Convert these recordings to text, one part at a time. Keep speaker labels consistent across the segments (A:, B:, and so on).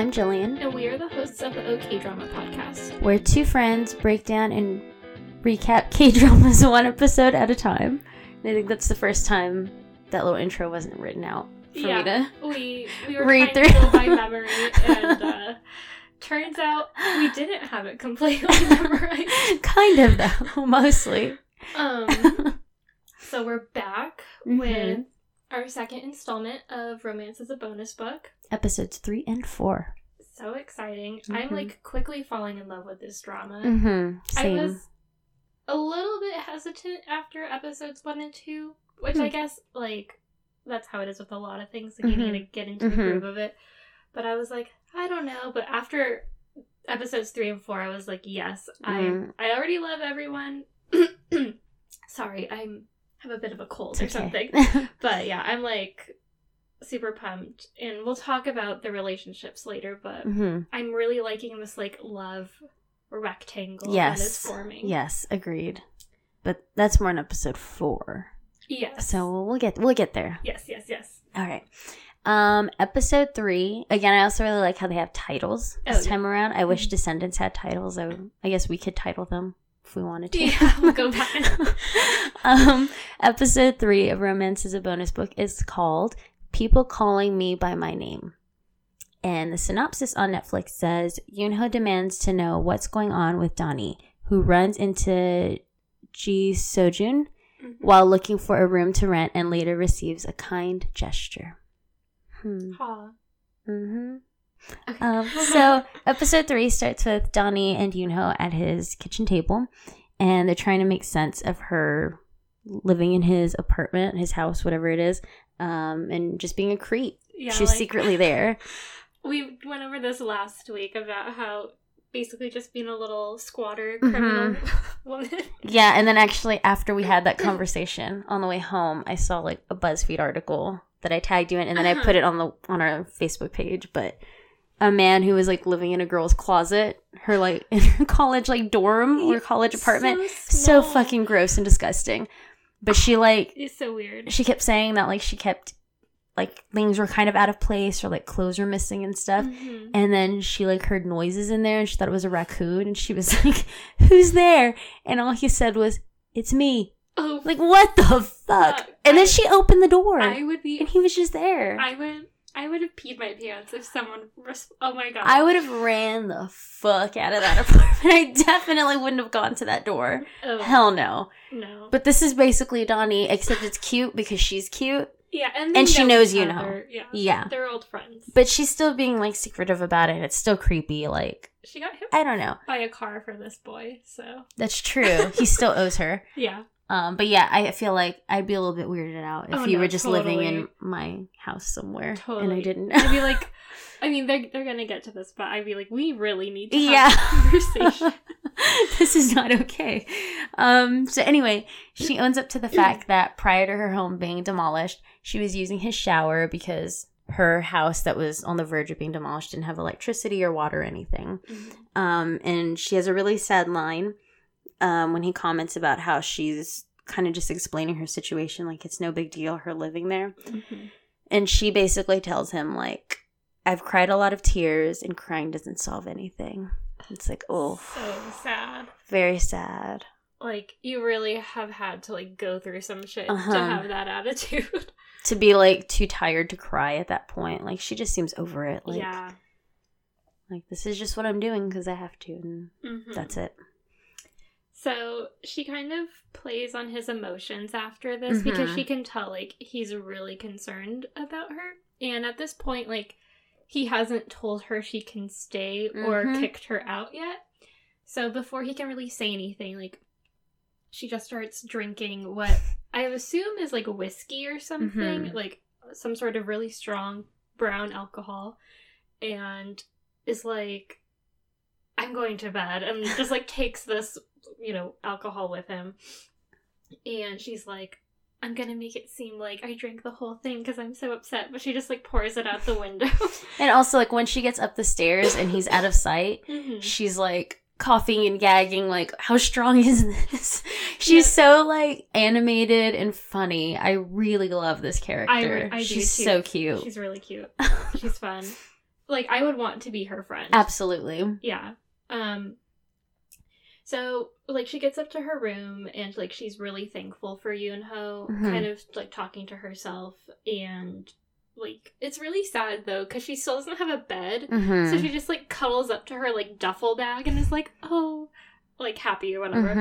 A: I'm Jillian.
B: And we are the hosts of the OK Drama podcast.
A: Where two friends break down and recap K dramas one episode at a time. And I think that's the first time that little intro wasn't written out for
B: yeah,
A: me to.
B: we we were
A: read
B: to
A: through.
B: go by memory, and uh, turns out we didn't have it completely memorized.
A: kind of, though, mostly.
B: Um, so we're back
A: Mhm.
B: with our second installment of Romance is a Bonus Book.
A: Episodes three and four.
B: So exciting! I'm
A: Mhm.
B: like quickly falling in love with this drama.
A: Mm-hmm.
B: I was a little bit hesitant after episodes one and two, which I
A: Hmm.
B: guess like that's how it is with a lot of things. Like you need to get into the
A: Mhm.
B: groove of it. But I was like, I don't know. But after episodes three and four, I was like, yes. I I already love everyone. Sorry, I'm have a bit of a cold
A: It's
B: or
A: okay.
B: something. But yeah, I'm like super pumped, and we'll talk about the relationships later. But
A: hmm
B: I'm really liking this like love rectangle that is
A: Yes.
B: forming.
A: Yes, agreed. But that's more in episode four.
B: Yes.
A: So we'll get we'll get there.
B: Yes, yes, yes.
A: All right. Um, episode three. Again, I also really like how they have titles
B: Oh,
A: this
B: yeah.
A: time around. I wish
B: Mhm.
A: Descendants had titles. I, I guess we could title them if we wanted to.
B: Yeah, we'll go back.
A: um, episode three of Romance is a bonus book is called "People Calling Me by My Name." And the synopsis on Netflix says Yunho demands to know what's going on with Donnie, who runs into Ji Sojun
B: Mhm.
A: while looking for a room to rent and later receives a kind gesture. Hmm.
B: Aw.
A: hmm
B: Okay.
A: Um, so episode three starts with Donnie and Yunho at his kitchen table, and they're trying to make sense of her living in his apartment, his house, whatever it is, um, and just being a creep.
B: yeah,
A: She's
B: like,
A: secretly there.
B: We went over this last week about how basically just being a little squatter criminal woman.
A: Yeah, and then actually after we had that conversation on the way home, I saw like a BuzzFeed article that I tagged you in, and then I
B: Uh-huh.
A: put it on the on our Facebook page. But a man who was like living in a girl's closet, her like in her college like dorm or college apartment, so
B: small.
A: fucking gross and disgusting. But she like
B: It's so weird.
A: she kept saying that like she kept like things were kind of out of place or like clothes were missing and stuff.
B: Mhm.
A: And then she like heard noises in there and she thought it was a raccoon and she was like, Who's there? And all he said was, It's me.
B: Oh,
A: Like what the fuck?
B: Fuck.
A: And then
B: I-
A: she opened the door
B: I would be.
A: and he was just there.
B: I would. I would have peed my pants if someone. Res- oh my god.
A: I would have ran the fuck out of that apartment. I definitely wouldn't have gone to that door.
B: Oh,
A: Hell no.
B: no.
A: But this is basically Donnie, except it's cute because she's cute.
B: yeah, and
A: and
B: they
A: she knows you know.
B: Yeah.
A: Yeah.
B: They're old friends.
A: But she's still being like secretive about it. It's still creepy. Like,
B: she got hit
A: I don't know.
B: by a car for this boy, so
A: That's true. he still owes her.
B: yeah.
A: Um, but yeah, I feel like I'd be a little bit weirded out if
B: Oh,
A: you
B: no,
A: were just living in my house somewhere and I didn't know.
B: I'd be like, I mean, they're they're gonna get to this, but I'd be like, we really need to have
A: Yeah.
B: a conversation.
A: this is not okay. Um, so anyway, she owns up to the fact that prior to her home being demolished, she was using his shower because her house that was on the verge of being demolished didn't have electricity or water or anything. Um, and she has a really sad line um, when he comments about how she's kind of just explaining her situation, like it's no big deal her living there.
B: Mhm.
A: And she basically tells him, like, I've cried a lot of tears and crying doesn't solve anything. It's like, oh,
B: So sad.
A: very sad.
B: Like you really have had to like go through some shit
A: Uh-huh.
B: to have that attitude.
A: To be like too tired to cry at that point. Like, she just seems over it. Like,
B: yeah.
A: like this is just what I'm doing because I have to. And
B: Mhm.
A: that's it.
B: So she kind of plays on his emotions after this because
A: Mhm.
B: she can tell like he's really concerned about her. And at this point, like he hasn't told her she can stay or
A: Mhm.
B: kicked her out yet. So before he can really say anything, like she just starts drinking what I assume is like whiskey or something,
A: Mhm.
B: like some sort of really strong brown alcohol, and is like, I'm going to bed, and just like takes this, you know, alcohol with him. And she's like, I'm gonna make it seem like I drank the whole thing because I'm so upset, but she just like pours it out the window.
A: And also, like, when she gets up the stairs and he's out of sight,
B: Mhm.
A: she's like coughing and gagging like how strong is this she's so like animated and funny i really love this character
B: I do
A: she's so cute
B: She's really cute. She's fun. like I would want to be her friend.
A: Absolutely.
B: Yeah. Um so like she gets up to her room and like she's really thankful for Yoon Ho,
A: Mhm.
B: kind of like talking to herself and like it's really sad though because she still doesn't have a bed,
A: Mm-hmm.
B: so she just like cuddles up to her like duffel bag and is like, oh, like happy or whatever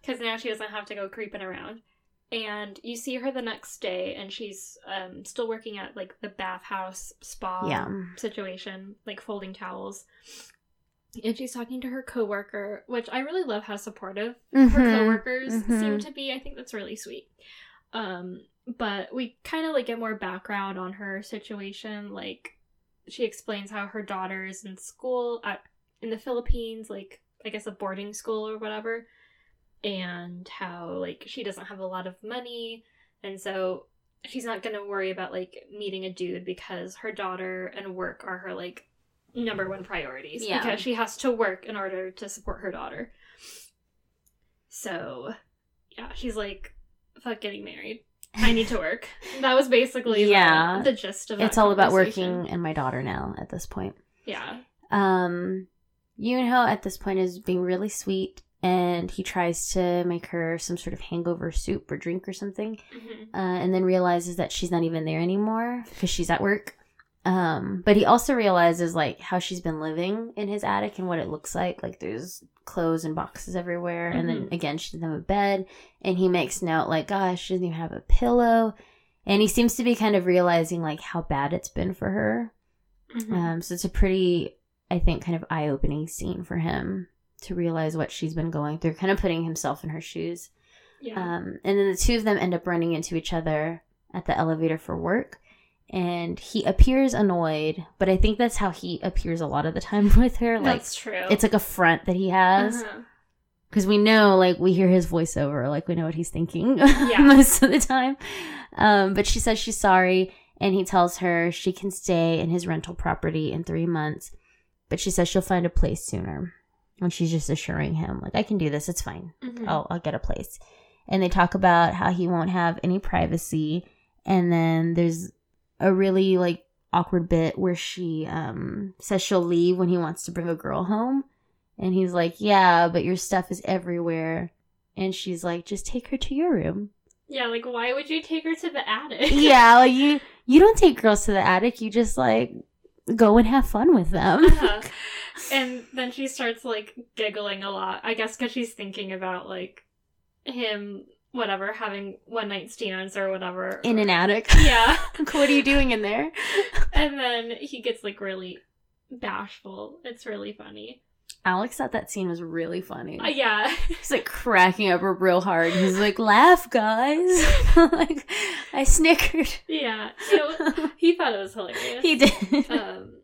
B: because now she doesn't have to go creeping around. And you see her the next day, and she's um, still working at like the bathhouse spa
A: Yeah.
B: situation, like folding towels. And she's talking to her coworker, which I really love how supportive her
A: Mhm.
B: coworkers
A: Mhm.
B: seem to be. I think that's really sweet. Um, but we kind of like get more background on her situation. Like she explains how her daughter is in school at in the Philippines, like I guess a boarding school or whatever, and how like she doesn't have a lot of money, and so she's not gonna worry about like meeting a dude because her daughter and work are her like number one priorities
A: Yeah.
B: because she has to work in order to support her daughter. So, yeah, she's like, "Fuck getting married. I need to work." that was basically
A: Yeah.
B: the, gist of it.
A: It's all about working and my daughter now at this point.
B: Yeah.
A: Um, Yunho at this point is being really sweet, and he tries to make her some sort of hangover soup or drink or something,
B: hmm
A: uh, and then realizes that she's not even there anymore because she's at work. Um, but he also realizes like how she's been living in his attic and what it looks like. Like there's clothes and boxes everywhere, and then
B: Mhm.
A: again she doesn't have a bed. And he makes note like, gosh, she doesn't even have a pillow. And he seems to be kind of realizing like how bad it's been for her.
B: Mm-hmm.
A: Um, so it's a pretty, I think, kind of eye opening scene for him to realize what she's been going through, kind of putting himself in her shoes.
B: yeah.
A: Um, and then the two of them end up running into each other at the elevator for work. And he appears annoyed, but I think that's how he appears a lot of the time with her. Like,
B: That's true.
A: it's like a front that he has.
B: Uh-huh.
A: Because we know, like, we hear his voiceover, like, we know what he's thinking
B: Yeah.
A: most of the time. Um, but she says she's sorry, and he tells her she can stay in his rental property in three months. But she says she'll find a place sooner. And she's just assuring him, like, I can do this, it's fine.
B: Mhm.
A: I'll, I'll get a place. And they talk about how he won't have any privacy. And then there's a really, like, awkward bit where she um, says she'll leave when he wants to bring a girl home. And he's like, Yeah, but your stuff is everywhere. And she's like, Just take her to your room.
B: Yeah, like why would you take her to the attic?
A: yeah, like you you don't take girls to the attic, you just like go and have fun with them.
B: Uh-huh. And then she starts like giggling a lot. I guess because she's thinking about like him, whatever, having one night stands or whatever.
A: In an attic.
B: Yeah.
A: what are you doing in there?
B: And then he gets like really bashful. It's really funny.
A: Alex thought that scene was really funny.
B: Uh, yeah.
A: He's like cracking up real hard. He's like, "Laugh, guys!" like I snickered.
B: yeah. It- he thought it was hilarious.
A: he did.
B: um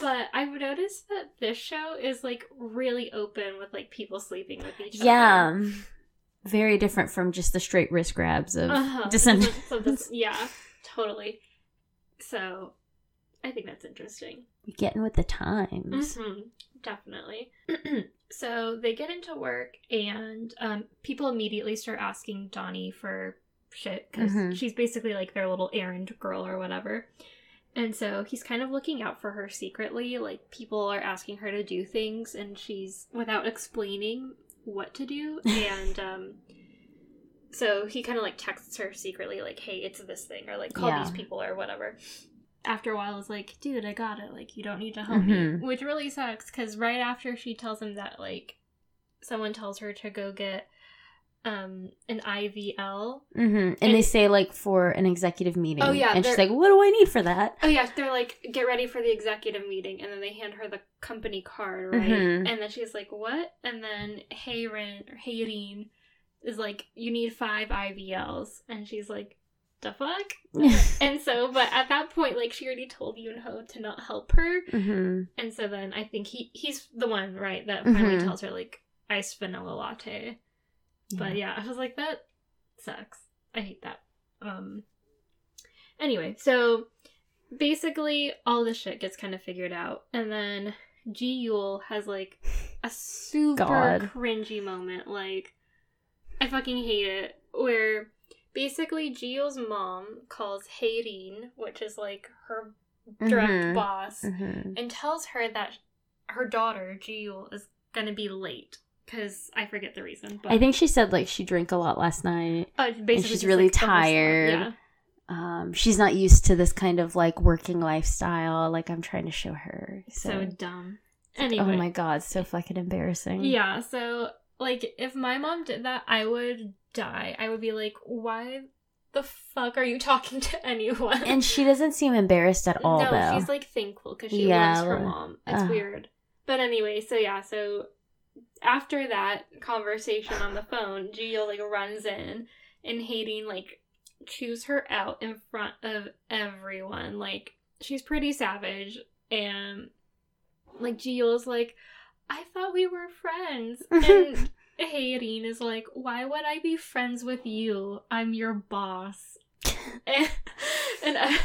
B: but I've noticed that this show is like really open with like people sleeping with each other.
A: yeah, very different from just the straight wrist grabs of
B: Uh-huh.
A: Descendants.
B: So this- yeah, totally. So I think that's interesting.
A: Getting with the times.
B: hmm definitely. so they get into work, and um, people immediately start asking Donnie for shit because
A: Mhm.
B: she's basically like their little errand girl or whatever. And so he's kind of looking out for her secretly. Like people are asking her to do things, and she's without explaining what to do. And um, so he kind of like texts her secretly, like, "Hey, it's this thing," or like, "Call
A: Yeah.
B: these people," or whatever. After a while, is like, "Dude, I got it. Like, you don't need to help
A: Mhm.
B: me," which really sucks because right after she tells him that, like, someone tells her to go get um an IVL.
A: hmm And, they say like for an executive meeting.
B: Oh, yeah,
A: and she's like, "What do I need for that?"
B: Oh yeah, they're like, get ready for the executive meeting, and then they hand her the company card, right?
A: Mhm.
B: And then she's like, what? And then Hayrin or Hayreen is like, you need five IVLs, and she's like, the fuck? and so, but at that point, like, she already told Yoonho to not help her,
A: hmm
B: and so then I think he he's the one, right, that finally
A: Mhm.
B: tells her like iced vanilla latte. But yeah, I was like, that sucks. I hate that. Um. Anyway, so basically, all this shit gets kind of figured out, and then Ji Yul has like a super
A: God.
B: cringy moment. Like, I fucking hate it. Where basically Ji Yul's mom calls Hayreen, which is like her direct
A: Mhm.
B: boss
A: Mhm.
B: and tells her that her daughter Jiul is gonna be late because I forget the reason. But
A: I think she said like she drank a lot last night.
B: uh, basically
A: she's really
B: like,
A: tired.
B: Yeah.
A: Um, she's not used to this kind of like working lifestyle. Like I'm trying to show her.
B: So,
A: So,
B: dumb.
A: oh my god, so fucking embarrassing.
B: yeah. So like, if my mom did that, I would die. I would be like, why the fuck are you talking to anyone?
A: And she doesn't seem embarrassed at all
B: no,
A: though.
B: she's like thankful because she
A: Yeah,
B: loves her mom. It's
A: uh.
B: weird. But anyway, so yeah, so after that conversation on the phone, Gio like runs in and Hayden like chews her out in front of everyone. Like she's pretty savage and like Gio's like, I thought we were friends. And Hayden is like, Why would I be friends with you? I'm your boss. and, and I,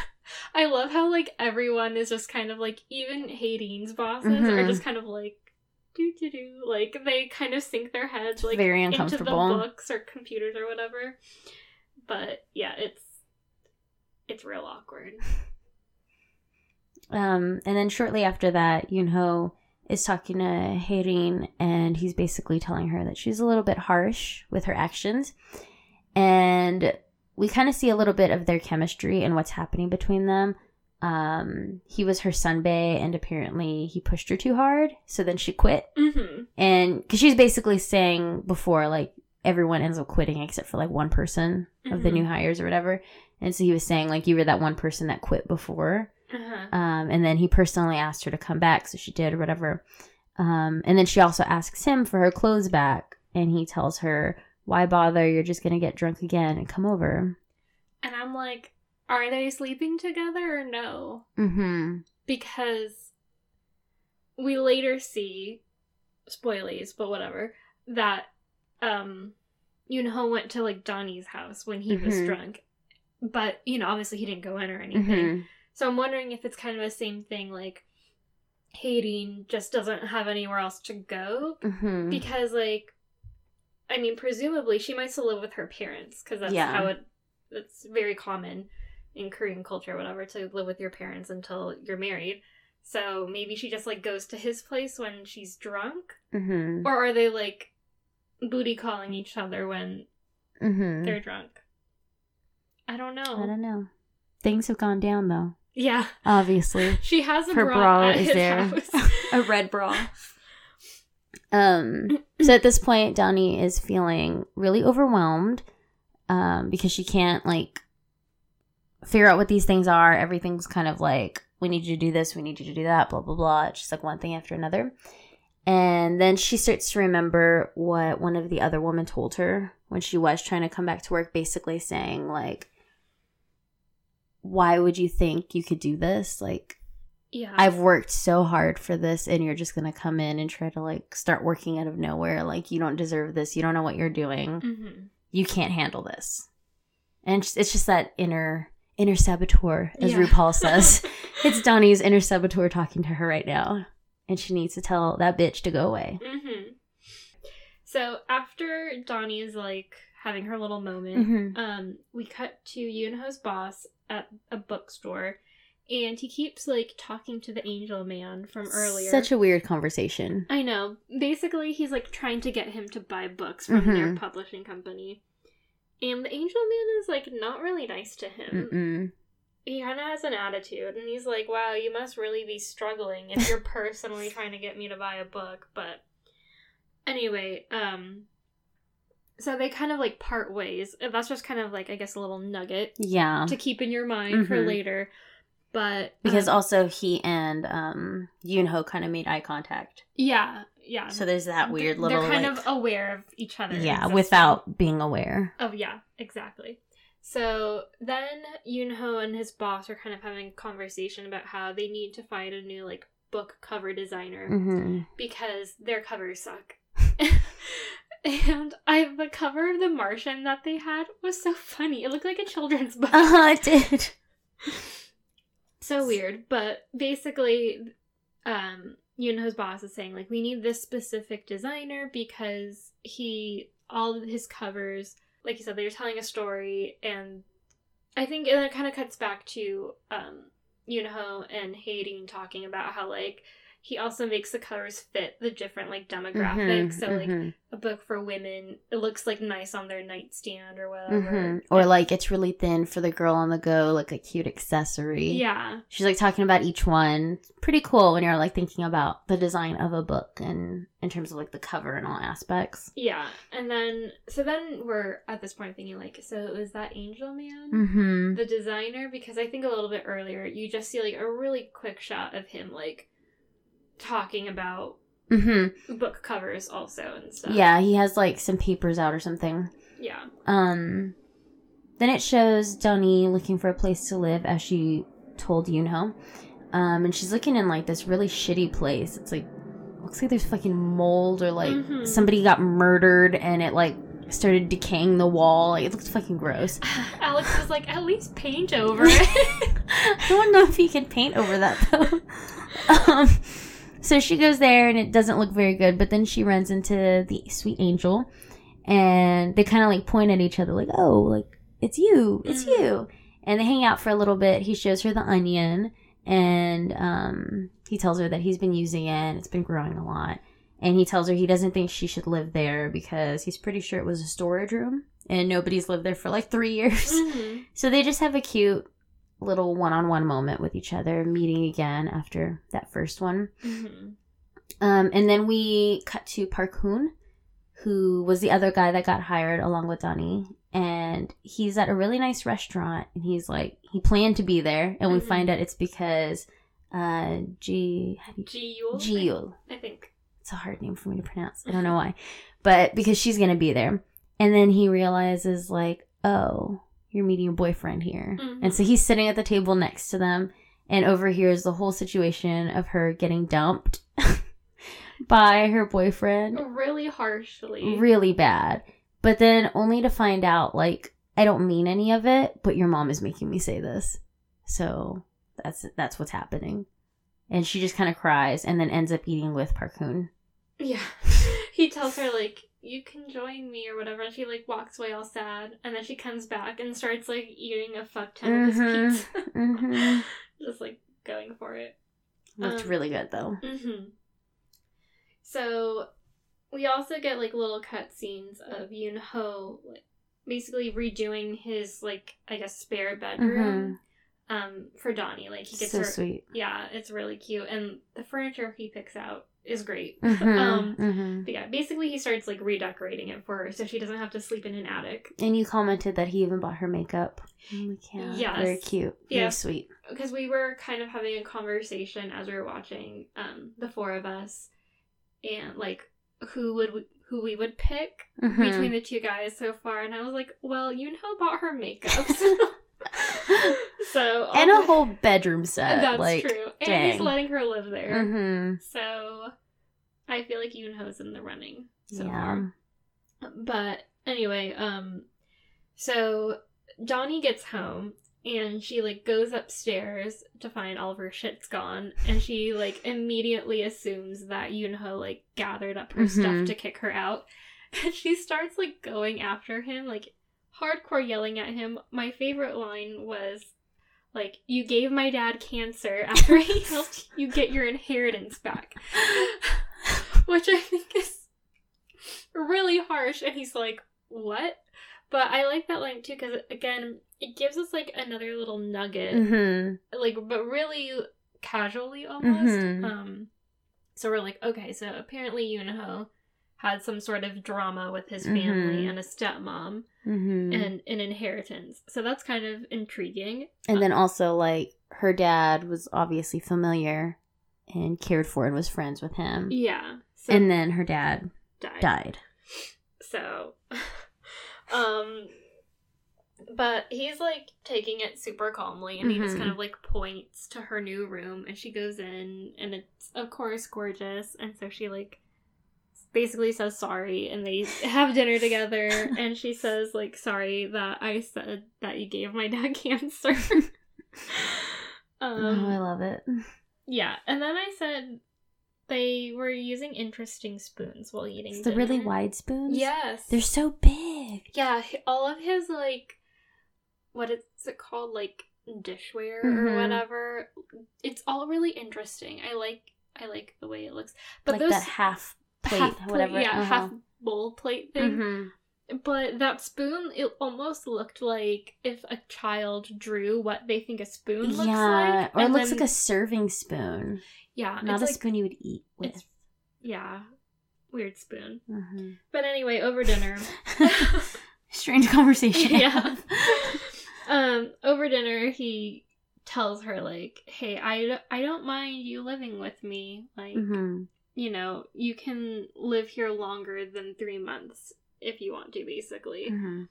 B: I love how like everyone is just kind of like even Hayden's bosses are
A: Mhm.
B: just kind of like do do do like they kind of sink their heads like
A: very
B: into the books or computers or whatever. But yeah, it's it's real awkward.
A: Um, and then shortly after that, Yunho is talking to Haerin, and he's basically telling her that she's a little bit harsh with her actions. And we kind of see a little bit of their chemistry and what's happening between them. Um, he was her sunbae, and apparently he pushed her too hard, so then she quit.
B: Mm-hmm.
A: And because she's basically saying before, like, everyone ends up quitting except for like one person of the
B: Mhm.
A: new hires or whatever. And so he was saying, like, you were that one person that quit before.
B: Uh-huh.
A: Um, and then he personally asked her to come back, so she did or whatever. Um, and then she also asks him for her clothes back, and he tells her, "Why bother? You're just gonna get drunk again and come over."
B: And I'm like, are they sleeping together or no?
A: Mm-hmm.
B: Because we later see spoilies, but whatever, that um Yunho went to like Donnie's house when he was
A: Mhm.
B: drunk. But, you know, obviously he didn't go in or anything.
A: Mm-hmm.
B: So I'm wondering if it's kind of the same thing, like Hayden just doesn't have anywhere else to go.
A: Mm-hmm.
B: Because, like, I mean, presumably she might still live with her parents, because that's
A: Yeah.
B: how it, it's very common in Korean culture, whatever, to live with your parents until you're married. So maybe she just, like, goes to his place when she's drunk?
A: Mm-hmm.
B: Or are they, like, booty calling each other when
A: Mm-hmm.
B: they're drunk? I don't know.
A: I don't know. Things have gone down though.
B: Yeah.
A: Obviously,
B: She has a
A: Her
B: bra,
A: bra
B: at
A: is
B: his
A: there.
B: house. a red bra.
A: Um, so at this point, Donnie is feeling really overwhelmed um, because she can't like figure out what these things are. Everything's kind of like, we need you to do this, we need you to do that, blah, blah, blah. It's just like one thing after another. And then she starts to remember what one of the other women told her when she was trying to come back to work, basically saying, like, why would you think you could do this? Like,
B: Yeah.
A: I've worked so hard for this and you're just going to come in and try to like start working out of nowhere like you don't deserve this. You don't know what you're doing.
B: hmm
A: You can't handle this. And it's just that inner inner saboteur as
B: Yeah.
A: RuPaul says. it's Donnie's inner saboteur talking to her right now and she needs to tell that bitch to go away.
B: hmm So after Donnie is like having her little moment,
A: Mhm.
B: um, we cut to Yunho's boss at a bookstore, and he keeps like talking to the angel man from earlier.
A: Such a weird conversation.
B: I know. Basically, he's like trying to get him to buy books from their
A: Mhm.
B: publishing company. And the angel man is like not really nice to him.
A: Mm-mm.
B: He kind of has an attitude, and he's like, "Wow, you must really be struggling if you're personally trying to get me to buy a book." But anyway, um, so they kind of like part ways. That's just kind of like I guess a little nugget
A: Yeah.
B: to keep in your mind for
A: Mhm.
B: later. But
A: Because
B: um,
A: also he and um Yoonho kind of made eye contact.
B: yeah, yeah.
A: So there's that weird little
B: They're kind
A: like,
B: of aware of each other.
A: yeah, without being aware.
B: Oh yeah, exactly. So then Yunho and his boss are kind of having a conversation about how they need to find a new like book cover designer
A: hmm
B: because their covers suck. and I the cover of The Martian that they had was so funny. It looked like a children's book.
A: Uh. It did.
B: so weird, but basically um Yunho's boss is saying like we need this specific designer because he all his covers like you said they're telling a story and I think and it kind of cuts back to um Yunho and Haerin talking about how like he also makes the covers fit the different like demographics.
A: Mhm,
B: so like
A: mhm,
B: a book for women, it looks like nice on their nightstand or whatever.
A: mhm. or like it's really thin for the girl on the go, like a cute accessory.
B: Yeah.
A: She's like talking about each one. Pretty cool when you're like thinking about the design of a book and in terms of like the cover and all aspects.
B: Yeah. And then so then we're at this point thinking like, so is that Angel Man?
A: Mm-hmm.
B: the designer because I think a little bit earlier you just see like a really quick shot of him like talking about
A: Mm-hmm.
B: book covers also and stuff.
A: Yeah, he has like some papers out or something.
B: Yeah.
A: Um, then it shows Donnie looking for a place to live as she told Yunho. Um, and she's looking in like this really shitty place. It's like looks like there's fucking mold or like
B: Mhm.
A: somebody got murdered and it like started decaying the wall. Like it looks fucking gross.
B: Alex was like, at least paint over it.
A: I don't know if you can paint over that though. um, so she goes there and it doesn't look very good, but then she runs into the sweet angel and they kind of like point at each other like, oh, like it's you, it's
B: Mhm.
A: you. And they hang out for a little bit. He shows her the onion and um, he tells her that he's been using it and it's been growing a lot. And he tells her he doesn't think she should live there because he's pretty sure it was a storage room and nobody's lived there for like three years.
B: Mhm.
A: So they just have a cute little one on one moment with each other, meeting again after that first one.
B: Mhm.
A: Um, and then we cut to Park Hoon, who was the other guy that got hired along with Donnie. And he's at a really nice restaurant, and he's like, he planned to be there, and we
B: Mhm.
A: find out it's because uh, G, how do you,
B: Jiul.
A: Jiul.
B: I think.
A: It's a hard name for me to pronounce. I don't know why, but because she's gonna be there, and then he realizes like, oh, you're meeting your boyfriend here,
B: Mhm.
A: and so he's sitting at the table next to them, and overhears the whole situation of her getting dumped by her boyfriend,
B: Really harshly.
A: really bad. But then only to find out like I don't mean any of it, but your mom is making me say this, so that's that's what's happening. And she just kind of cries and then ends up eating with Park Hoon.
B: Yeah. He tells her like you can join me or whatever and she like walks away all sad and then she comes back and starts like eating a fuck ton of
A: Mhm.
B: his pizza.
A: Mm-hmm.
B: Just like going for it.
A: Looked
B: Um,
A: really good though.
B: hmm So we also get like little cutscenes of Yoon Ho like basically redoing his like I guess spare bedroom um for Donnie. Like he gets
A: Mm-hmm. So
B: her
A: sweet.
B: Yeah, it's really cute. And the furniture he picks out is great.
A: Mhm,
B: um
A: mhm.
B: but yeah, basically he starts like redecorating it for her so she doesn't have to sleep in an attic.
A: And you commented that he even bought her makeup. I'm like, yeah,
B: Yes.
A: very cute, very sweet.
B: Because we were kind of having a conversation as we were watching um the four of us and like who would we, who we would pick
A: Mhm.
B: between the two guys so far and I was like, well, you know bought her makeup. So, so
A: and a whole bedroom set.
B: That's
A: like,
B: true. And he's letting her live there.
A: hmm
B: So I feel like Yoonho's in the running so
A: yeah.
B: far. But anyway, um so Donnie gets home and she like goes upstairs to find all of her shit's gone and she like immediately assumes that Yunho like gathered up her
A: Mhm.
B: stuff to kick her out. And she starts like going after him, like hardcore yelling at him. My favorite line was like, You gave my dad cancer after he helped you get your inheritance back. Which I think is really harsh. And he's like, What? But I like that line too because, again, it gives us like another little nugget,
A: hmm
B: like, but really casually almost.
A: Mhm.
B: Um, so we're like, okay, so apparently Yunho had some sort of drama with his family
A: Mhm.
B: and a stepmom
A: hmm
B: and an inheritance. So that's kind of intriguing.
A: And then also, like, her dad was obviously familiar and cared for and was friends with him.
B: Yeah. So
A: and then her dad
B: died.
A: died.
B: So, um, but he's like taking it super calmly and he just kind of like points to her new room and she goes in and it's, of course, gorgeous. And so she like basically says sorry and they have dinner together and she says, like, sorry that I said that you gave my dad cancer. um,
A: oh, I love it.
B: yeah. And then I said they were using interesting spoons while eating
A: It's the really wide spoons.
B: Yes.
A: They're so big.
B: Yeah, all of his like, what is it called? Like dishware
A: Mhm.
B: or whatever. It's all really interesting. I like I like the way it looks. But
A: like
B: those
A: that half plate,
B: half plate-
A: whatever.
B: yeah,
A: uh-huh.
B: half bowl plate thing.
A: Mhm.
B: But that spoon, it almost looked like if a child drew what they think a spoon looks
A: yeah,
B: like.
A: or it looks
B: then-
A: like a serving spoon,
B: yeah,
A: not a
B: like-
A: spoon you would eat with.
B: Yeah, weird spoon.
A: Mhm.
B: But anyway, over dinner.
A: Strange conversation.
B: yeah. um, over dinner, he tells her like, "Hey, I, I don't mind you living with me. Like,
A: hmm
B: you know, you can live here longer than three months if you want to, basically."
A: hmm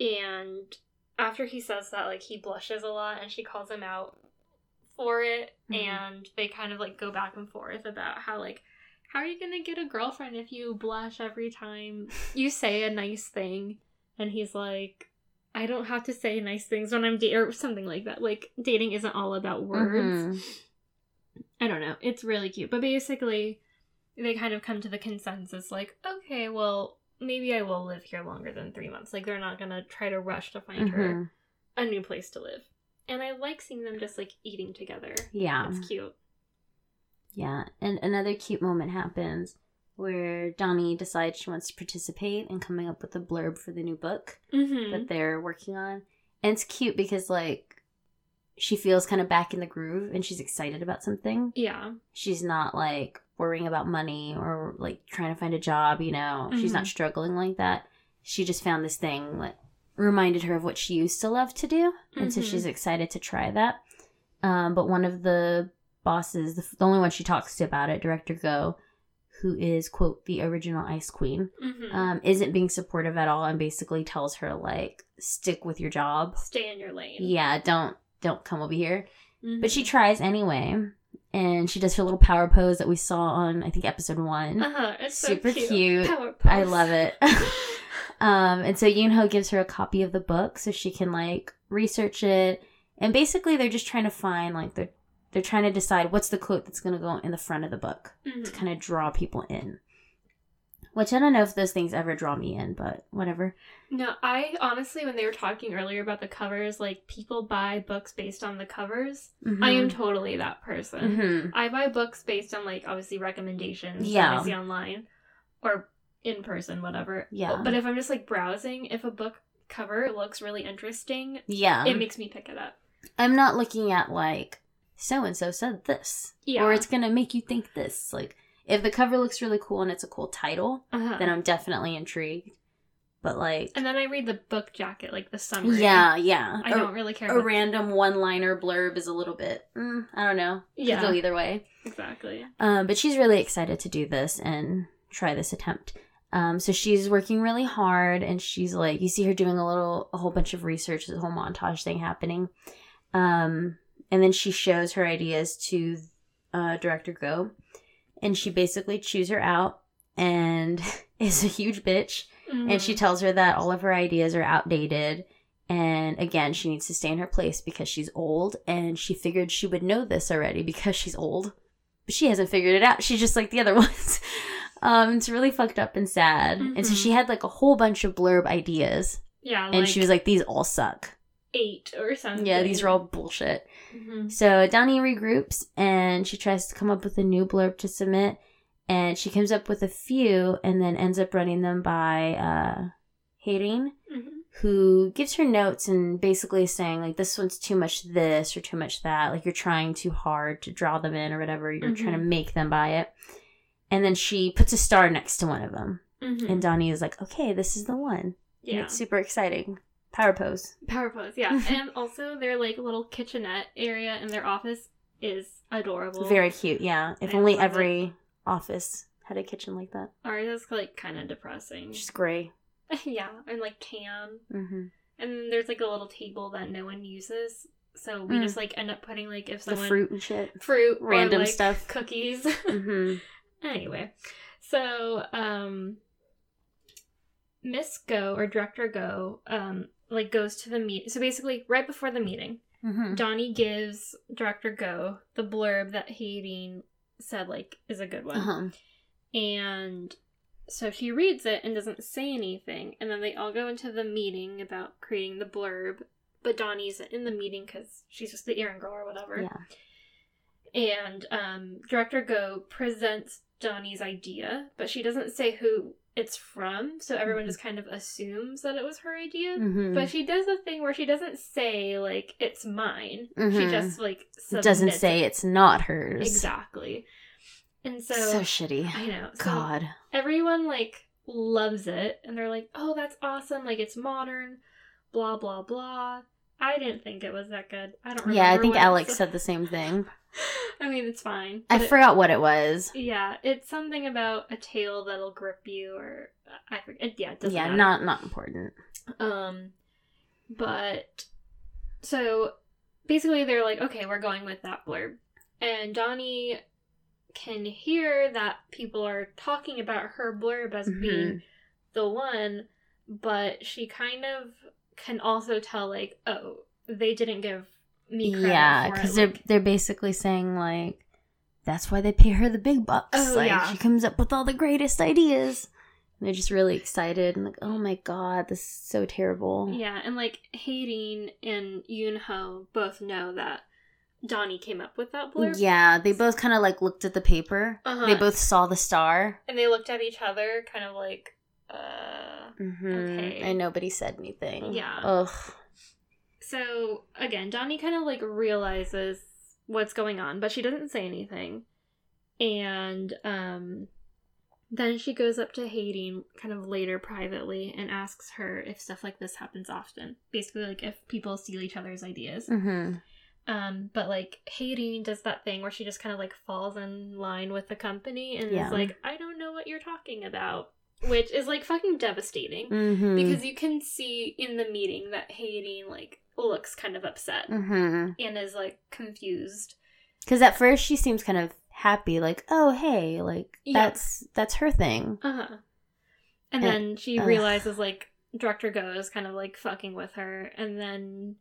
B: And after he says that, like, he blushes a lot, and she calls him out for it,
A: Mhm.
B: and they kind of like go back and forth about how like. How are you gonna get a girlfriend if you blush every time you say a nice thing? And he's like, I don't have to say nice things when I'm dating, or something like that. Like, dating isn't all about words.
A: Mhm.
B: I don't know. It's really cute. But basically, they kind of come to the consensus like, okay, well, maybe I will live here longer than three months. Like, they're not going to try to rush to find her
A: Mhm.
B: a new place to live. And I like seeing them just like eating together.
A: Yeah.
B: It's cute.
A: Yeah, and another cute moment happens where Donnie decides she wants to participate in coming up with a blurb for the new book
B: Mm-hmm.
A: that they're working on. And it's cute because, like, she feels kind of back in the groove and she's excited about something.
B: Yeah.
A: She's not, like, worrying about money or, like, trying to find a job, you know? She's not
B: Mhm.
A: struggling like that. She just found this thing that reminded her of what she used to love to do. And so she's excited to try that. Um, but one of the bosses, the, the only one she talks to about it, Director Go, who is, quote, the original Ice Queen,
B: Mm-hmm.
A: um, isn't being supportive at all and basically tells her, like, stick with your job.
B: Stay in your lane.
A: Yeah, don't don't come over here.
B: Mhm.
A: But she tries anyway. And she does her little power pose that we saw on I think episode one.
B: Uh-huh. It's so
A: Super
B: cute.
A: cute.
B: Power
A: I love it. um, and so Yoonho gives her a copy of the book so she can like research it. And basically they're just trying to find like they're they're trying to decide what's the quote that's gonna go in the front of the book to
B: Mhm.
A: kind of draw people in. Which I don't know if those things ever draw me in, but whatever.
B: No, I honestly, when they were talking earlier about the covers, like people buy books based on the covers. I am totally that person.
A: hmm
B: I buy books based on like obviously recommendations
A: Yeah.
B: I see online or in person, whatever.
A: Yeah.
B: But if I'm just like browsing, if a book cover looks really interesting,
A: Yeah.
B: it makes me pick it up.
A: I'm not looking at like so and so said this.
B: Yeah.
A: Or it's gonna make you think this. Like if the cover looks really cool and it's a cool title,
B: Uh-huh.
A: then I'm definitely intrigued. But like
B: and then I read the book jacket, like the summary.
A: Yeah, yeah.
B: I
A: A-
B: don't really care.
A: a random one liner blurb is a little bit mm, I don't know. Could
B: Yeah.
A: go either way.
B: exactly.
A: Um, but she's really excited to do this and try this attempt. Um, so she's working really hard and she's like you see her doing a little a whole bunch of research, this whole montage thing happening. Um, and then she shows her ideas to uh, director Go and she basically chews her out and is a huge bitch. And she
B: Mhm.
A: tells her that all of her ideas are outdated. And again she needs to stay in her place because she's old. And she figured she would know this already because she's old. But she hasn't figured it out. She's just like the other ones. Um it's really fucked up and sad. And so she had like a whole bunch of blurb ideas.
B: Yeah,
A: and she was like these all suck.
B: eight or something.
A: yeah these are all bullshit
B: Mhm.
A: so Donnie regroups and she tries to come up with a new blurb to submit. And she comes up with a few and then ends up running them by uh Haerin,
B: Mhm.
A: who gives her notes and basically saying like this one's too much this or too much that. Like you're trying too hard to draw them in or whatever. You're trying to make them buy it. And then she puts a star next to one of them.
B: Mhm.
A: And Donnie is like, okay, this is the one. And
B: yeah.
A: it's super exciting. Power pose.
B: Power pose, yeah. and also their like little kitchenette area in their office is adorable.
A: Very cute, yeah. If
B: I
A: only
B: love it.
A: every office had a kitchen like that.
B: Ours is like kind of depressing.
A: Just gray.
B: yeah, and like tan.
A: hmm
B: And there's like a little table that no one uses, so we
A: Mm.
B: just like end up putting like if
A: The
B: someone
A: fruit and shit.
B: fruit,
A: Random
B: or, like,
A: stuff.
B: cookies.
A: hmm
B: anyway, so um, Miss Go or Director Go um like goes to the meet. So basically, right before the meeting,
A: hmm
B: Donnie gives Director Go the blurb that Hayden said like is a good one.
A: Uh-huh.
B: And so she reads it and doesn't say anything. And then they all go into the meeting about creating the blurb but Donnie's in the meeting because she's just the errand girl or whatever.
A: Yeah.
B: And um, director Go presents Donnie's idea, but she doesn't say who it's from, so everyone
A: Mhm.
B: just kind of assumes that it was her idea.
A: Mhm.
B: But she does a thing where she doesn't say like it's mine. She
A: Mhm.
B: just like
A: doesn't say
B: it.
A: it's not hers.
B: exactly. And so,
A: So, shitty.
B: I know. So
A: God.
B: everyone like loves it and they're like, "Oh, that's awesome. Like it's modern." Blah blah blah. I didn't think it was that good. I don't remember.
A: Yeah, I think Alex said the same thing.
B: I mean, it's fine.
A: I
B: but it-
A: forgot what it was.
B: Yeah, it's something about a tail that'll grip you, or I forget. Yeah, it doesn't
A: Yeah,
B: matter.
A: not not important.
B: Um, but so basically, they're like, okay, we're going with that blurb, and Donnie can hear that people are talking about her blurb as
A: Mm-hmm.
B: being the one, but she kind of can also tell, like, oh, they didn't give me
A: Yeah, because they're
B: like-
A: they're basically saying like that's why they pay her the big bucks.
B: Oh,
A: like
B: yeah.
A: she comes up with all the greatest ideas. And they're just really excited and like, oh my god, this is so terrible.
B: Yeah, and like Haerin and yunho both know that Donnie came up with that blurb.
A: Yeah, they both kind of like looked at the paper.
B: Uh-huh.
A: They both saw the star.
B: And they looked at each other, kind of like, uh.
A: mm-hmm.
B: Okay.
A: And nobody said anything.
B: Yeah.
A: Ugh.
B: So again, Donnie kind of like realizes what's going on, but she doesn't say anything. And um, then she goes up to Haerin kind of later privately and asks her if stuff like this happens often. Basically, like if people steal each other's ideas.
A: hmm
B: Um, but like Haerin does that thing where she just kind of like falls in line with the company and
A: Yeah.
B: is like, I don't know what you're talking about, which is like fucking devastating
A: hmm
B: because you can see in the meeting that Haerin like looks kind of upset
A: hmm
B: and is like confused.
A: Because at first she seems kind of happy, like, oh hey, like
B: Yeah.
A: that's that's her thing.
B: Uh huh. And
A: And-
B: then she realizes like director Go's kind of like fucking with her, and then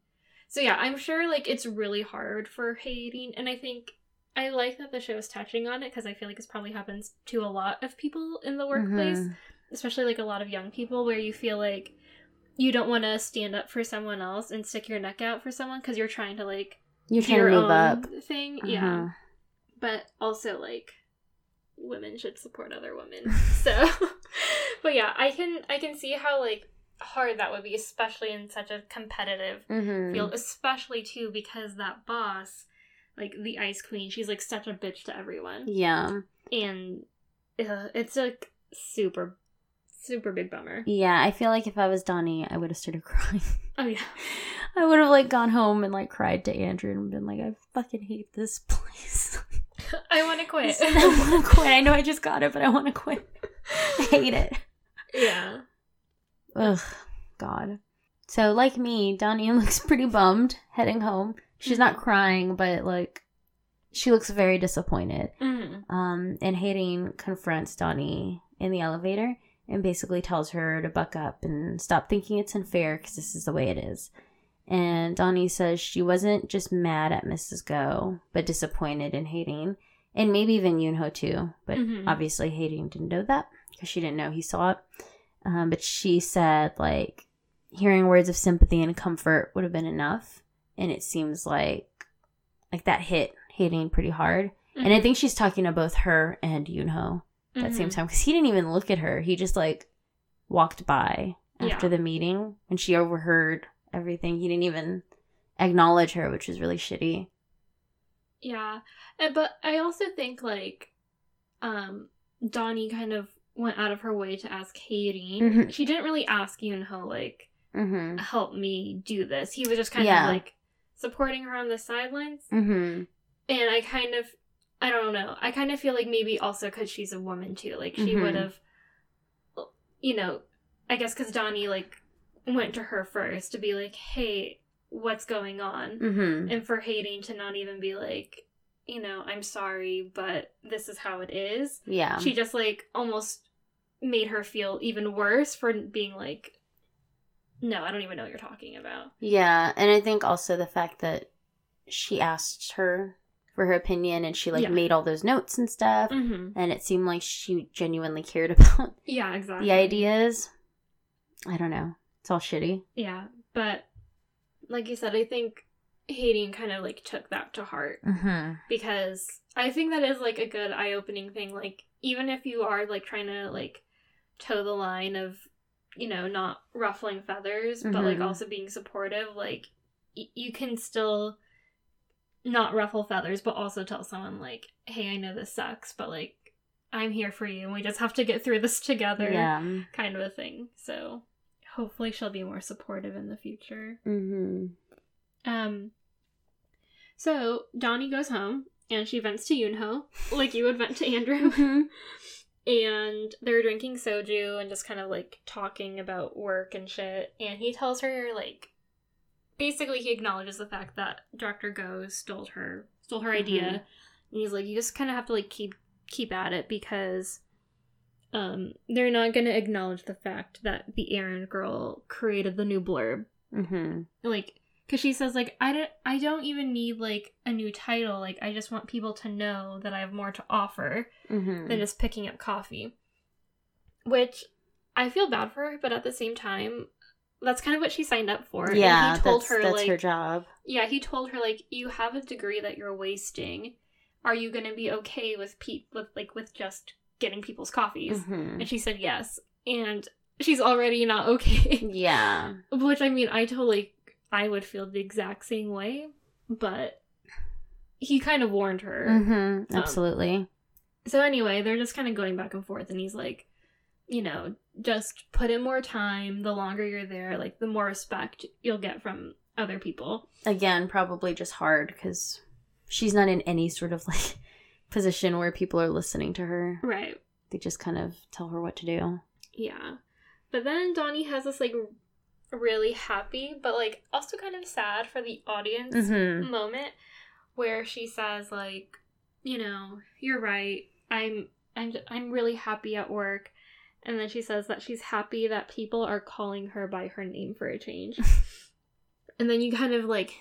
B: so yeah, I'm sure like it's really hard for Haerin, and I think I like that the show is touching on it because I feel like this probably happens to a lot of people in the workplace,
A: Mhm.
B: especially like a lot of young people, where you feel like you don't want to stand up for someone else and stick your neck out for someone because you're trying to like
A: You're trying to
B: your
A: move
B: own
A: up.
B: thing,
A: Uh-huh.
B: yeah but also like women should support other women so but yeah i can i can see how like hard that would be especially in such a competitive
A: Mhm.
B: field especially too because that boss like the ice queen she's like such a bitch to everyone
A: Yeah.
B: and uh, it's like super super big bummer
A: Yeah, I feel like if I was Donnie, I would have started crying.
B: oh yeah
A: I would have like gone home and like cried to Andrew and been like, I fucking hate this place.
B: i want to quit
A: I want to quit. I know I just got it, but I want to quit. I hate it.
B: yeah
A: Ugh, God. So, like me, Donnie looks pretty bummed heading home. She's not crying, but like, she looks very disappointed.
B: Mhm.
A: Um, and Haerin confronts Donnie in the elevator and basically tells her to buck up and stop thinking it's unfair because this is the way it is. And Donnie says she wasn't just mad at Mrs. Go, but disappointed in Haerin, and maybe even Yunho too. But
B: Mhm.
A: obviously, Haerin didn't know that because she didn't know he saw it. Um, but she said like hearing words of sympathy and comfort would have been enough, and it seems like like that hit Haerin pretty hard. And I
B: Mhm.
A: think she's talking to both her and Yunho at the same
B: Mhm.
A: time because he didn't even look at her. He just like walked by after
B: Yeah.
A: the meeting and she overheard everything. He didn't even acknowledge her, which was really shitty.
B: Yeah, Uh, but I also think like, um, Donnie kind of went out of her way to ask Haerin.
A: Mhm.
B: She didn't really ask Yunho like,
A: Mm-hmm.
B: help me do this. He was just kind
A: Yeah.
B: of like supporting her on the sidelines,
A: Mm-hmm.
B: and I kind of, I don't know. I kind of feel like maybe also because she's a woman too. Like she
A: Mhm.
B: would have, you know, I guess because Donnie like went to her first to be like, hey, what's going on?
A: Mm-hmm.
B: and for Haerin to not even be like you know i'm sorry but this is how it is
A: Yeah.
B: she just like almost made her feel even worse for being like no i don't even know what you're talking about
A: yeah. And I think also the fact that she asked her for her opinion and she like
B: Yeah.
A: made all those notes and stuff.
B: mm-hmm.
A: And it seemed like she genuinely cared about
B: yeah exactly
A: the ideas. I don't know. It's all shitty.
B: yeah but like you said, I think Haerin kind of like took that to heart
A: Mm-hmm.
B: because I think that is like a good eye opening thing. Like even if you are like trying to like toe the line of you know not ruffling feathers, but like
A: Mhm.
B: also being supportive, like y- you can still not ruffle feathers, but also tell someone like, "Hey, I know this sucks, but like I'm here for you, and we just have to get through this together."
A: Yeah.
B: kind of a thing. So hopefully she'll be more supportive in the future.
A: Mm-hmm.
B: Um so Donnie goes home and she vents to Yunho, like you would vent to Andrew.
A: Mm-hmm.
B: and they're drinking soju and just kind of like talking about work and shit. And he tells her like basically he acknowledges the fact that Dr. Go stole her stole her idea.
A: Mhm.
B: And he's like, you just kinda have to like keep keep at it because um they're not gonna acknowledge the fact that the errand girl created the new blurb
A: Mm-hmm.
B: like because she says like i don't i don't even need like a new title like i just want people to know that i have more to offer
A: Mm-hmm.
B: than just picking up coffee which i feel bad for her but at the same time that's kind of what she signed up for And
A: Yeah,
B: he told
A: that's,
B: her
A: that's
B: like
A: her job.
B: yeah he told her like you have a degree that you're wasting are you gonna be okay with pe- with like with just getting people's coffees
A: Mhm.
B: and she said yes and she's already not okay
A: Yeah.
B: which I mean, I totally, I would feel the exact same way, but he kind of warned her.
A: Mm-hmm. Absolutely.
B: So anyway, they're just kind of going back and forth, and he's like, you know, just put in more time. The longer you're there, like the more respect you'll get from other people.
A: Again, probably just hard because she's not in any sort of like position where people are listening to her.
B: Right.
A: They just kind of tell her what to do.
B: Yeah. But then Donnie has this like really happy, but like also kind of sad for the audience
A: Mm-hmm.
B: moment where she says like you know you're right i'm i'm i'm really happy at work and then she says that she's happy that people are calling her by her name for a change and then you kind of like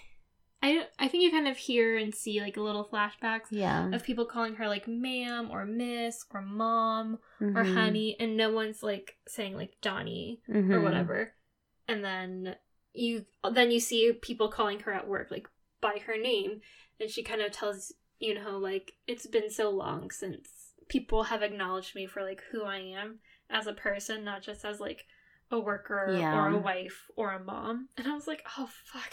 B: i i think you kind of hear and see like little flashbacks
A: Yeah.
B: of people calling her like ma'am or miss or mom or
A: Mhm.
B: honey and no one's like saying like donnie or
A: Mhm.
B: whatever and then you then you see people calling her at work like by her name and she kind of tells you know like it's been so long since people have acknowledged me for like who i am as a person not just as like a worker or a wife or a mom and i was like oh fuck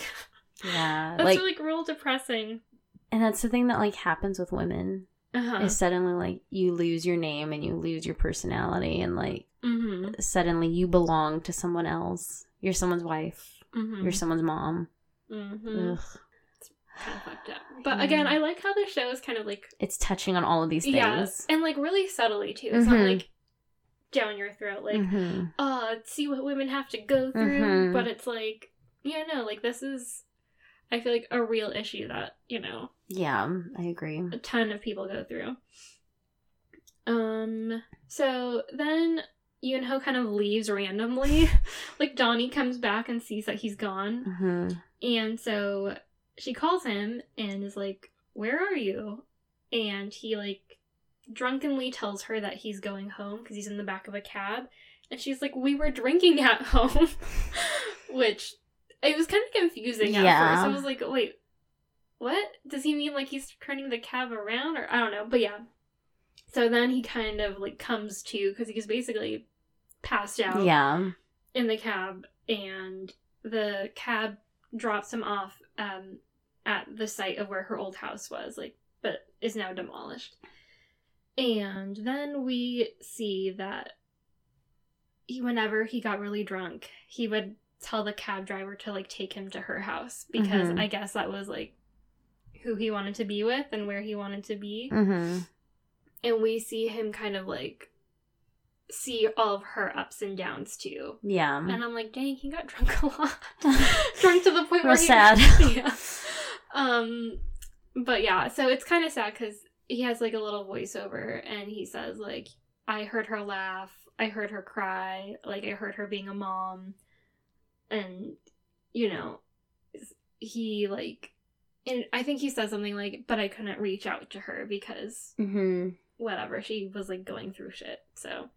A: Yeah.
B: that's
A: like,
B: like real depressing
A: and that's the thing that like happens with women
B: uh-huh.
A: is suddenly like you lose your name and you lose your personality and like
B: mm-hmm.
A: suddenly you belong to someone else. You're someone's wife.
B: Mm-hmm.
A: You're someone's mom.
B: mm-hmm. Kind of fucked up but
A: Yeah.
B: again i like how the show is kind of like
A: It's touching on all of these things.
B: Yeah, and like really subtly too. It's not
A: Mhm.
B: like down your throat, like
A: Mhm.
B: oh, see what women have to go through.
A: Mhm.
B: But it's like, yeah, no, like this is, I feel like a real issue that you know
A: Yeah, I agree.
B: a ton of people go through. Um. So then Yunho kind of leaves randomly. like Donnie comes back and sees that he's gone,
A: hmm
B: and so she calls him and is like, Where are you? And he, like, drunkenly tells her that he's going home because he's in the back of a cab. And she's like, We were drinking at home. Which, it was kind of confusing at
A: Yeah.
B: first. I was like, Wait, what? Does he mean like he's turning the cab around? Or I don't know. But yeah. So then he kind of, like, comes to because he was basically passed out
A: Yeah.
B: in the cab and the cab drops him off um, at the site of where her old house was like but is now demolished and then we see that he, whenever he got really drunk he would tell the cab driver to like take him to her house because
A: Mhm.
B: i guess that was like who he wanted to be with and where he wanted to be
A: hmm
B: and we see him kind of like see all of her ups and downs too
A: Yeah.
B: and I'm like, dang, he got drunk a lot. drunk to the point
A: Real
B: where he
A: sad.
B: yeah. Um, but yeah, so it's kind of sad because he has like a little voiceover, and he says like, I heard her laugh, I heard her cry, like I heard her being a mom, and you know, he like, and I think he says something like, but I couldn't reach out to her because
A: hmm
B: whatever. She was like going through shit. So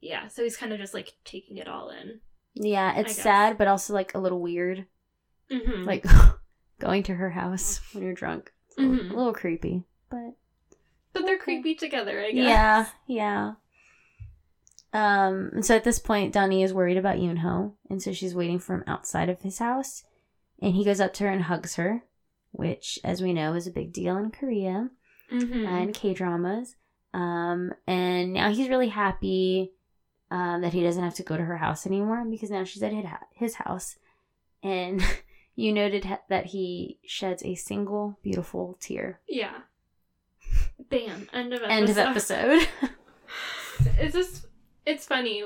B: yeah, so he's kind of just like taking it all in.
A: Yeah, it's sad, but also like a little weird.
B: Mhm.
A: Like going to her house when you're drunk. It's a little- a little creepy, but
B: but they're
A: okay.
B: creepy together, I guess.
A: yeah, yeah. Um, and so at this point, Donnie is worried about Yoonho, and so she's waiting for him outside of his house. And he goes up to her and hugs her, which, as we know, is a big deal in Korea
B: Mhm.
A: and K dramas. Um, and now he's really happy um, that he doesn't have to go to her house anymore because now she's at his house. And you noted that he sheds a single beautiful tear.
B: Yeah. Bam. End of episode.
A: End of episode.
B: it's just it's funny.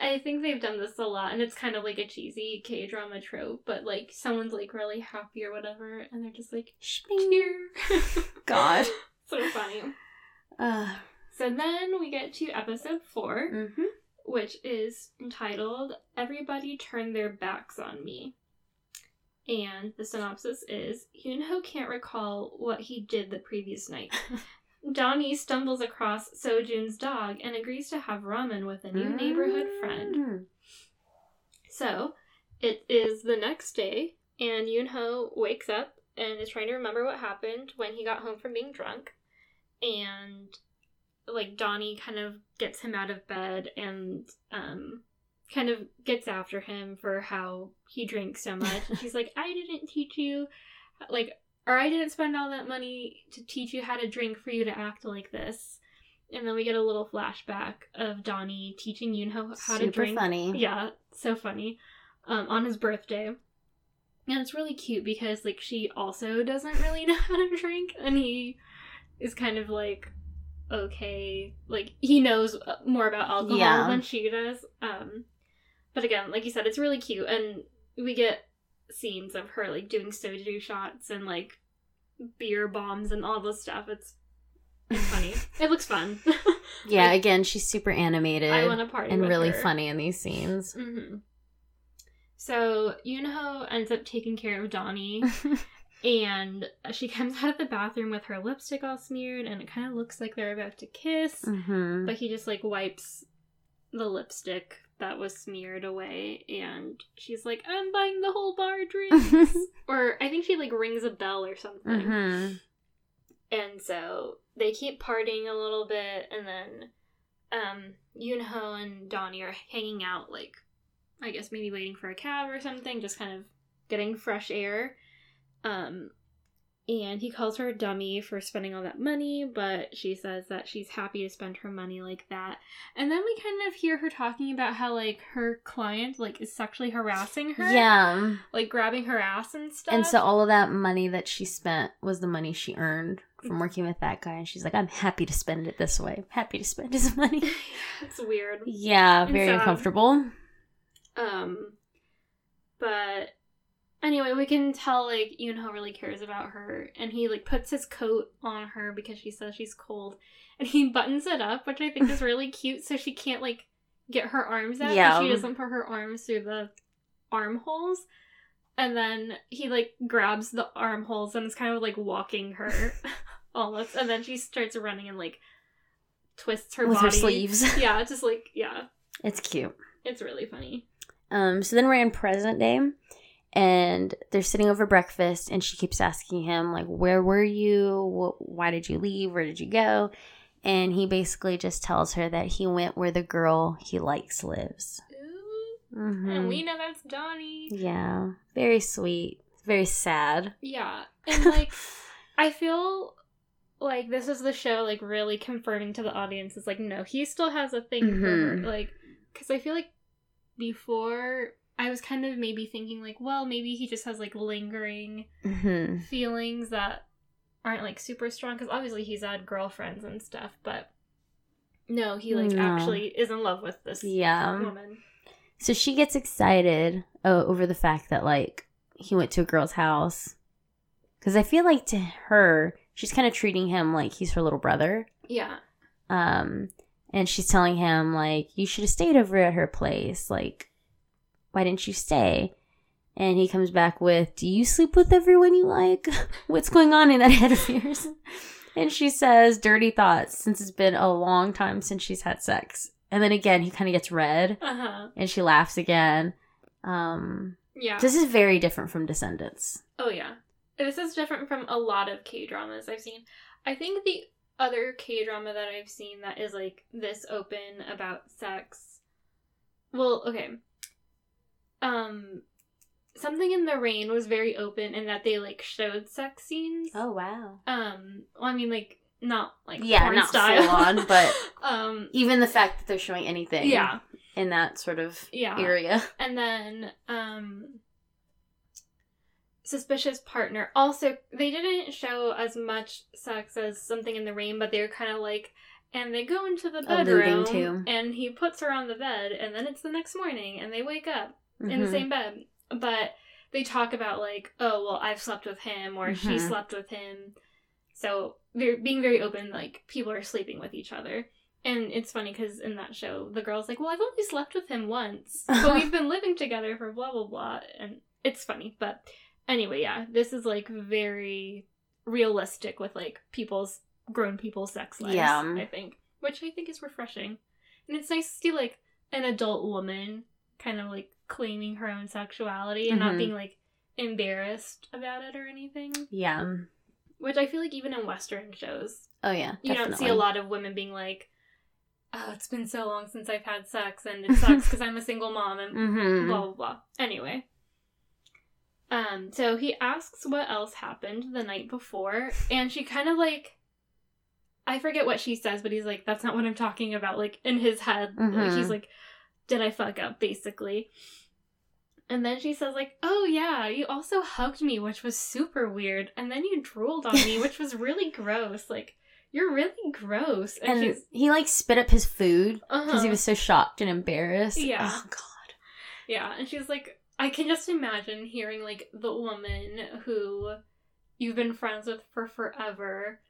B: I think they've done this a lot and it's kind of like a cheesy K drama trope, but like someone's like really happy or whatever and they're just like
A: Shping. God.
B: so funny.
A: Uh,
B: So then we get to episode 4,
A: mm-hmm.
B: which is entitled Everybody Turn Their Backs on Me. And the synopsis is Hyunho can't recall what he did the previous night. Donnie stumbles across Sojun's dog and agrees to have ramen with a new neighborhood friend.
A: Mm.
B: So, it is the next day, and Yoonho wakes up and is trying to remember what happened when he got home from being drunk. And, like, Donnie kind of gets him out of bed and, um, kind of gets after him for how he drinks so much. And she's like, I didn't teach you, like, or I didn't spend all that money to teach you how to drink for you to act like this. And then we get a little flashback of Donnie teaching Yoonho how to
A: Super
B: drink.
A: funny.
B: Yeah, so funny. Um, on his birthday. And it's really cute because like she also doesn't really know how to drink and he is kind of like okay, like he knows uh, more about alcohol
A: Yeah.
B: than she does. Um but again, like you said, it's really cute and we get scenes of her like doing soju shots and like beer bombs and all this stuff. It's it's funny. it looks fun.
A: Yeah,
B: Like,
A: again, she's super animated
B: I want to party
A: and really
B: her.
A: funny in these scenes.
B: hmm So Yunho ends up taking care of Donnie, and she comes out of the bathroom with her lipstick all smeared, and it kind of looks like they're about to kiss,
A: hmm
B: but he just like wipes the lipstick that was smeared away, and she's like, "I'm buying the whole bar drinks," or I think she like rings a bell or something.
A: hmm
B: And so they keep partying a little bit, and then um, Yoonho and Donnie are hanging out, like, I guess maybe waiting for a cab or something, just kind of getting fresh air. Um, and he calls her a dummy for spending all that money, but she says that she's happy to spend her money like that. And then we kind of hear her talking about how, like, her client, like, is sexually harassing her.
A: Yeah.
B: Like, grabbing her ass and stuff.
A: And so all of that money that she spent was the money she earned from working with that guy. And she's like, I'm happy to spend it this way. happy to spend his money.
B: it's weird.
A: yeah, very
B: so-
A: uncomfortable.
B: Um, but anyway, we can tell like Yoonho really cares about her, and he like puts his coat on her because she says she's cold, and he buttons it up, which I think is really cute, so she can't like get her arms out.
A: Yeah.
B: she doesn't put her arms through the armholes. And then he like grabs the armholes and is kind of like walking her almost, and then she starts running and like twists her
A: With her sleeves.
B: Yeah, just like yeah,
A: It's cute.
B: it's really funny.
A: Um, so then we're in present day, and they're sitting over breakfast, and she keeps asking him like, "Where were you? Why did you leave? Where did you go?" And he basically just tells her that he went where the girl he likes lives.
B: Ooh.
A: Mhm.
B: And we know that's Donnie.
A: yeah, very sweet, very sad.
B: Yeah. And like I feel like this is the show like really confirming to the audience is like no, he still has a thing for her.
A: Mhm.
B: Like cuz I feel like before I was kind of maybe thinking like, well, maybe he just has like lingering
A: hmm
B: feelings that aren't like super strong cuz obviously he's had girlfriends and stuff, but no, he like
A: No.
B: actually is in love with this
A: Yeah.
B: woman.
A: So she gets excited uh, over the fact that like he went to a girl's house because I feel like to her she's kind of treating him like he's her little brother.
B: Yeah.
A: Um, and she's telling him like you should have stayed over at her place. Like, why didn't you stay? And he comes back with, "Do you sleep with everyone you like? What's going on in that head of yours?" And she says, "Dirty thoughts." Since it's been a long time since she's had sex. And then again, he kind of gets red,
B: Uh-huh.
A: and she laughs again. Um,
B: Yeah.
A: This is very different from Descendants.
B: Oh yeah. This is different from a lot of K dramas I've seen. I think the other K drama that I've seen that is like this open about sex. Well, okay. Um Something in the Rain was very open in that they like showed sex scenes.
A: Oh wow.
B: Um well I mean like not like
A: Yeah,
B: porn
A: not
B: style.
A: full on, but-
B: um
A: Even the fact that they're showing anything
B: yeah.
A: in that sort of
B: Yeah.
A: area.
B: And then um suspicious partner also they didn't show as much sex as something in the rain but they were kind of like and they go into the bedroom and he puts her on the bed and then it's the next morning and they wake up in the
A: Mhm.
B: same bed but they talk about like oh well i've slept with him or she
A: Mhm.
B: slept with him so they're being very open like people are sleeping with each other and it's funny because in that show the girl's like well i've only slept with him once but we've been living together for blah blah blah and it's funny but anyway yeah this is like very realistic with like people's grown people's sex lives
A: Yeah.
B: i think which i think is refreshing and it's nice to see like an adult woman kind of like claiming her own sexuality and not
A: Mhm.
B: being like embarrassed about it or anything
A: Yeah.
B: which i feel like even in western shows
A: Oh yeah.
B: you don't see a lot of women being like oh it's been so long since i've had sex and it sucks because i'm a single mom and
A: Mhm.
B: blah blah blah anyway um so he asks what else happened the night before and she kind of like i forget what she says but he's like that's not what i'm talking about like in his head like,
A: Mhm.
B: he's like did i fuck up basically and then she says like oh yeah you also hugged me which was super weird and then you drooled on me which was really gross like you're really gross and,
A: and he like spit up his food because
B: uh
A: he was so shocked and embarrassed.
B: Yeah.
A: Oh god.
B: Yeah, and she's like, I can just imagine hearing like the woman who you've been friends with for forever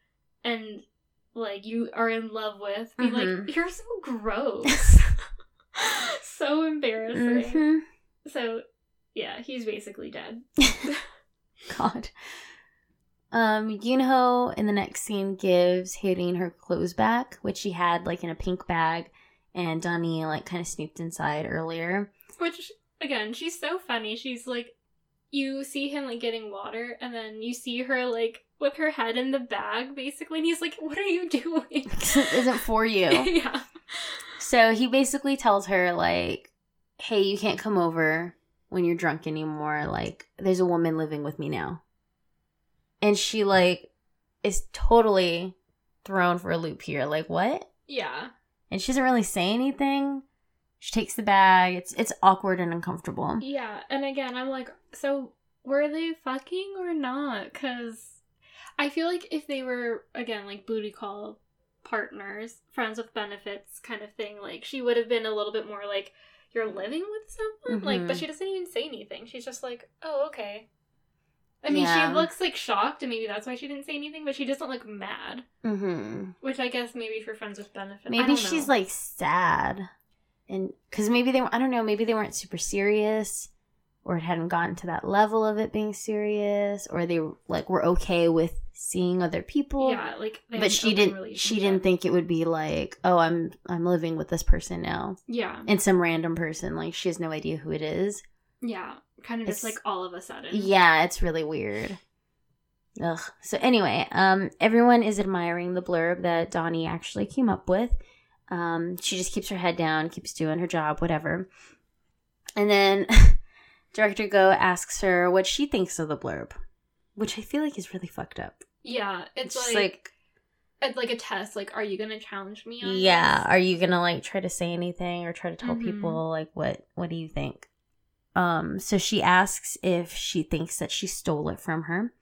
B: and like you are in love with be
A: Mhm.
B: like, you're so gross. so embarrassing.
A: Mhm.
B: So, yeah, he's basically dead.
A: God. Um, Yunho in the next scene gives Haerin her clothes back, which she had like in a pink bag, and Donnie like kind of sneaked inside earlier.
B: Which, again, she's so funny. She's like, you see him like getting water, and then you see her like with her head in the bag, basically, and he's like, What are you doing?
A: This isn't for you.
B: yeah.
A: So he basically tells her like, "Hey, you can't come over when you're drunk anymore. Like, there's a woman living with me now." And she like is totally thrown for a loop here. Like, what?
B: Yeah.
A: And she doesn't really say anything. She takes the bag. It's it's awkward and uncomfortable.
B: Yeah, and again, I'm like, so were they fucking or not? Because I feel like if they were, again, like booty call partners, friends with benefits kind of thing, like she would have been a little bit more like, you're living with someone? Like, but
A: Mhm.
B: she doesn't even say anything. She's just like, oh, okay. I mean,
A: Yeah.
B: she looks like shocked, and maybe that's why she didn't say anything, but she doesn't look mad.
A: Mm-hmm.
B: Which I guess maybe for friends with benefits.
A: Maybe she's
B: know.
A: like sad, and because maybe they I don't know maybe they weren't super serious, or it hadn't gotten to that level of it being serious, or they like were okay with seeing other people.
B: yeah, like
A: But she didn't. She didn't think it would be like, oh, I'm I'm living with this person now,
B: Yeah,
A: and some random person. Like she has no idea who it is.
B: yeah, kind of just
A: It's-
B: like all of a sudden.
A: Yeah, it's really weird. Ugh. So anyway, um, everyone is admiring the blurb that Donnie actually came up with. Um, she just keeps her head down, keeps doing her job, whatever. And then director Go asks her what she thinks of the blurb, which I feel like is really fucked up.
B: Yeah, it's,
A: just
B: like, it's like a test. Like, are you gonna challenge me on
A: yeah,
B: this?
A: are you gonna like try to say anything or try to tell
B: Mhm.
A: people like what what do you think? Um, so she asks if she thinks that she stole it from her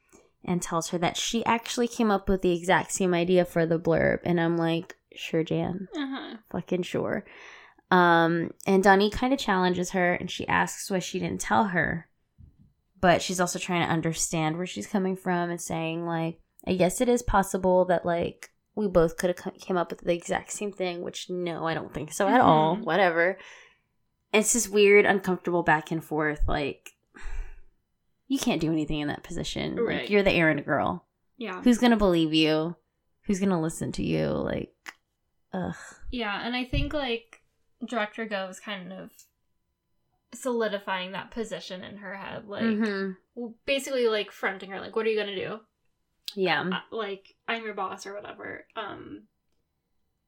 A: and tells her that she actually came up with the exact same idea for the blurb. And I'm like, sure, Jan,
B: Uh-huh.
A: fucking sure. Um, and Donnie kind of challenges her and she asks why she didn't tell her. But she's also trying to understand where she's coming from and saying, like, I guess it is possible that, like, we both could have came up with the exact same thing, which no, I don't think so at all.
B: Mhm.
A: Whatever. It's just weird, uncomfortable back and forth. Like, you can't do anything in that position.
B: Right.
A: Like, you're the errand girl.
B: Yeah.
A: Who's gonna believe you? Who's gonna listen to you? Like, ugh.
B: Yeah, and I think like director Go is kind of solidifying that position in her head. Like,
A: Mhm.
B: basically, like, fronting her, like, what are you going to do?
A: Yeah.
B: like I'm your boss or whatever. Um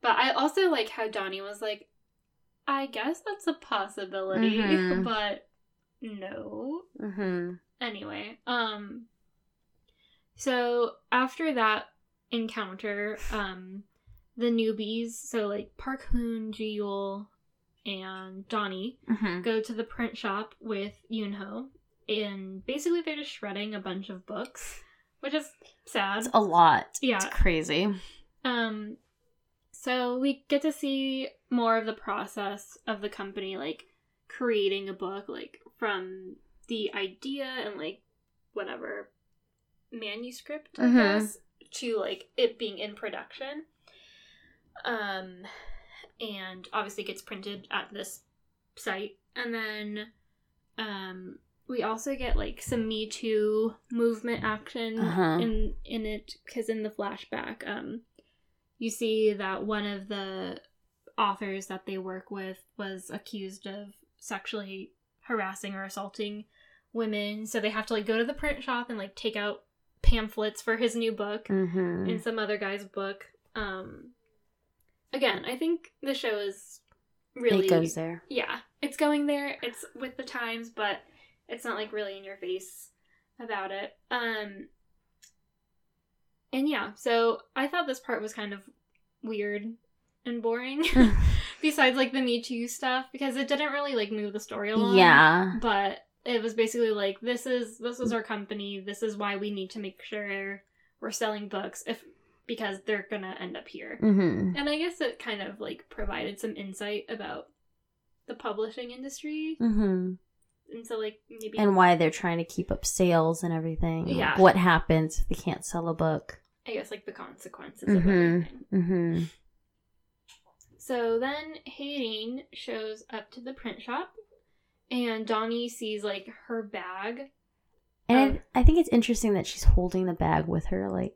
B: but I also like how Donnie was like I guess that's a possibility,
A: Mhm.
B: but no.
A: Mm-hmm.
B: Anyway, um so after that encounter, um the newbies, so like Park Hoon, Jiyul, and Donnie
A: Mm-hmm.
B: go to the print shop with Yunho and basically they're just shredding a bunch of books, which is sad.
A: It's a lot.
B: Yeah.
A: It's crazy.
B: Um, so we get to see more of the process of the company, like creating a book, like from the idea and like whatever manuscript, I
A: Mhm.
B: guess, to like it being in production. Um, and obviously gets printed at this site, and then, um, we also get like some Me Too movement action
A: Uh-huh.
B: in in it because in the flashback, um, you see that one of the authors that they work with was accused of sexually harassing or assaulting women, so they have to like go to the print shop and like take out pamphlets for his new book
A: Mm-hmm.
B: and some other guy's book. Um, again, I think the show is really
A: It goes there.
B: yeah, it's going there. It's with the times, but it's not like really in your face about it. Um and yeah, so I thought this part was kind of weird and boring. Besides like the Me Too stuff, because it didn't really like move the story along.
A: yeah.
B: But it was basically like this is this is our company, this is why we need to make sure we're selling books if because they're gonna end up here.
A: Mm-hmm.
B: And I guess it kind of like provided some insight about the publishing industry.
A: Mm-hmm.
B: And so like maybe
A: And why they're trying to keep up sales and everything. Like,
B: Yeah.
A: what happens if they can't sell a book?
B: I guess like the consequences of
A: Mhm.
B: everything.
A: Mm-hmm.
B: So then Haerin shows up to the print shop and Donnie sees like her bag.
A: And
B: Um,
A: I, I think it's interesting that she's holding the bag with her. Like,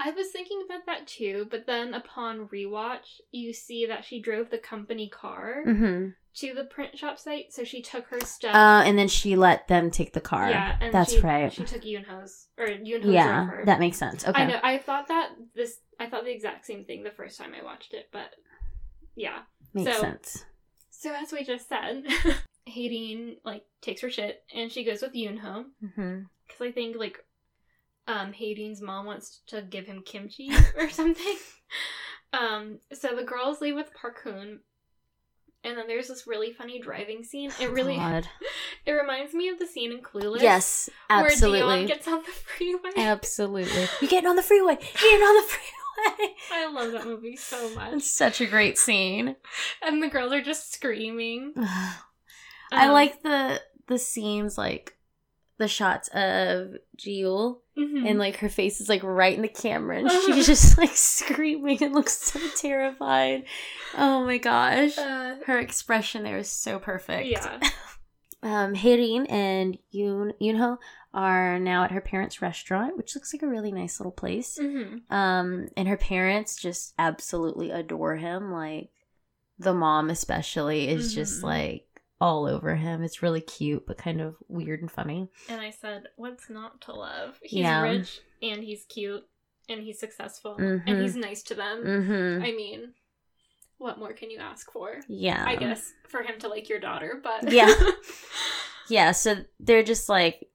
B: I was thinking about that too, but then upon rewatch, you see that she drove the company car
A: mm-hmm.
B: to the print shop site, so she took her stuff.
A: uh, and then she let them take the car.
B: yeah, and
A: That's
B: she,
A: right.
B: She took Yunho's or Yunho
A: yeah, that makes sense. Okay.
B: I know. I thought that this. I thought the exact same thing the first time I watched it, but yeah.
A: Makes
B: so-
A: sense.
B: So as we just said, Haerin like takes her shit and she goes with Yunho
A: Mm-hmm.
B: because I think like um Haerin's mom wants to give him kimchi or something. Um, so the girls leave with Park Hoon, and then there's this really funny driving scene. It really
A: God.
B: it reminds me of the scene in Clueless.
A: Yes, absolutely.
B: where. Dionne gets on the freeway.
A: Absolutely. You're getting on the freeway. You're getting on the freeway.
B: I love that movie so much.
A: It's such a great scene.
B: And the girls are just screaming.
A: I
B: Um,
A: like the the scenes like the shots of Jiyul
B: mhm.
A: and like her face is like right in the camera and she's just like screaming and looks so terrified. Oh my gosh.
B: Uh,
A: Her expression there is so perfect.
B: yeah.
A: Um Haerin and Yoon Yoonho are now at her parents' restaurant, which looks like a really nice little place.
B: hmm
A: Um, and her parents just absolutely adore him. Like the mom, especially, is just
B: Mhm.
A: like all over him. It's really cute, but kind of weird and funny.
B: And I said, "What's not to love? He's
A: Yeah.
B: rich and he's cute and he's successful
A: Mhm.
B: and he's nice to them.
A: Mm-hmm.
B: I mean, what more can you ask for?
A: Yeah,
B: I guess for him to like your daughter, but
A: Yeah. Yeah. So they're just like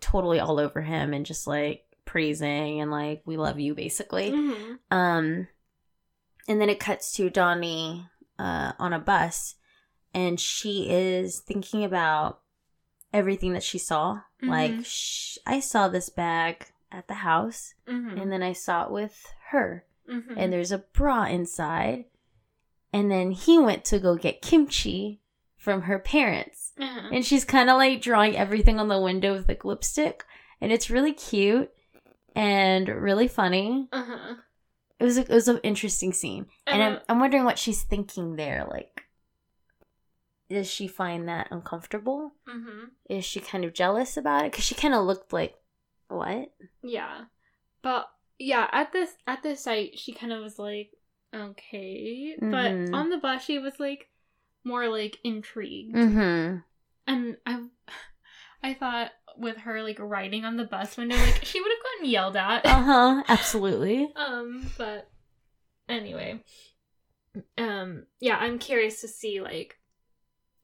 A: totally all over him and just like praising and like we love you, basically.
B: Mhm.
A: Um, and then it cuts to Donnie uh, on a bus, and she is thinking about everything that she saw. Like,
B: Mhm.
A: sh- I saw this bag at the house,
B: Mhm.
A: and then I saw it with her,
B: Mhm.
A: and there's a bra inside. And then he went to go get kimchi from her parents.
B: Uh-huh.
A: And she's kind of like drawing everything on the window with like lipstick. And it's really cute and really funny
B: Uh-huh.
A: it was a, it was an interesting scene, and I'm
B: Uh-huh.
A: I'm wondering what she's thinking there. Like, does she find that uncomfortable?
B: Mhm.
A: Is she kind of jealous about it? Because she kind of looked like, what?
B: Yeah. But yeah, at this at this site she kind of was like, okay.
A: Mhm.
B: But on the bus she was like more like intrigued.
A: Mm-hmm.
B: and I, I thought with her like riding on the bus window, like she would have gotten yelled at.
A: Uh huh. Absolutely.
B: um, but anyway, um, yeah, I'm curious to see like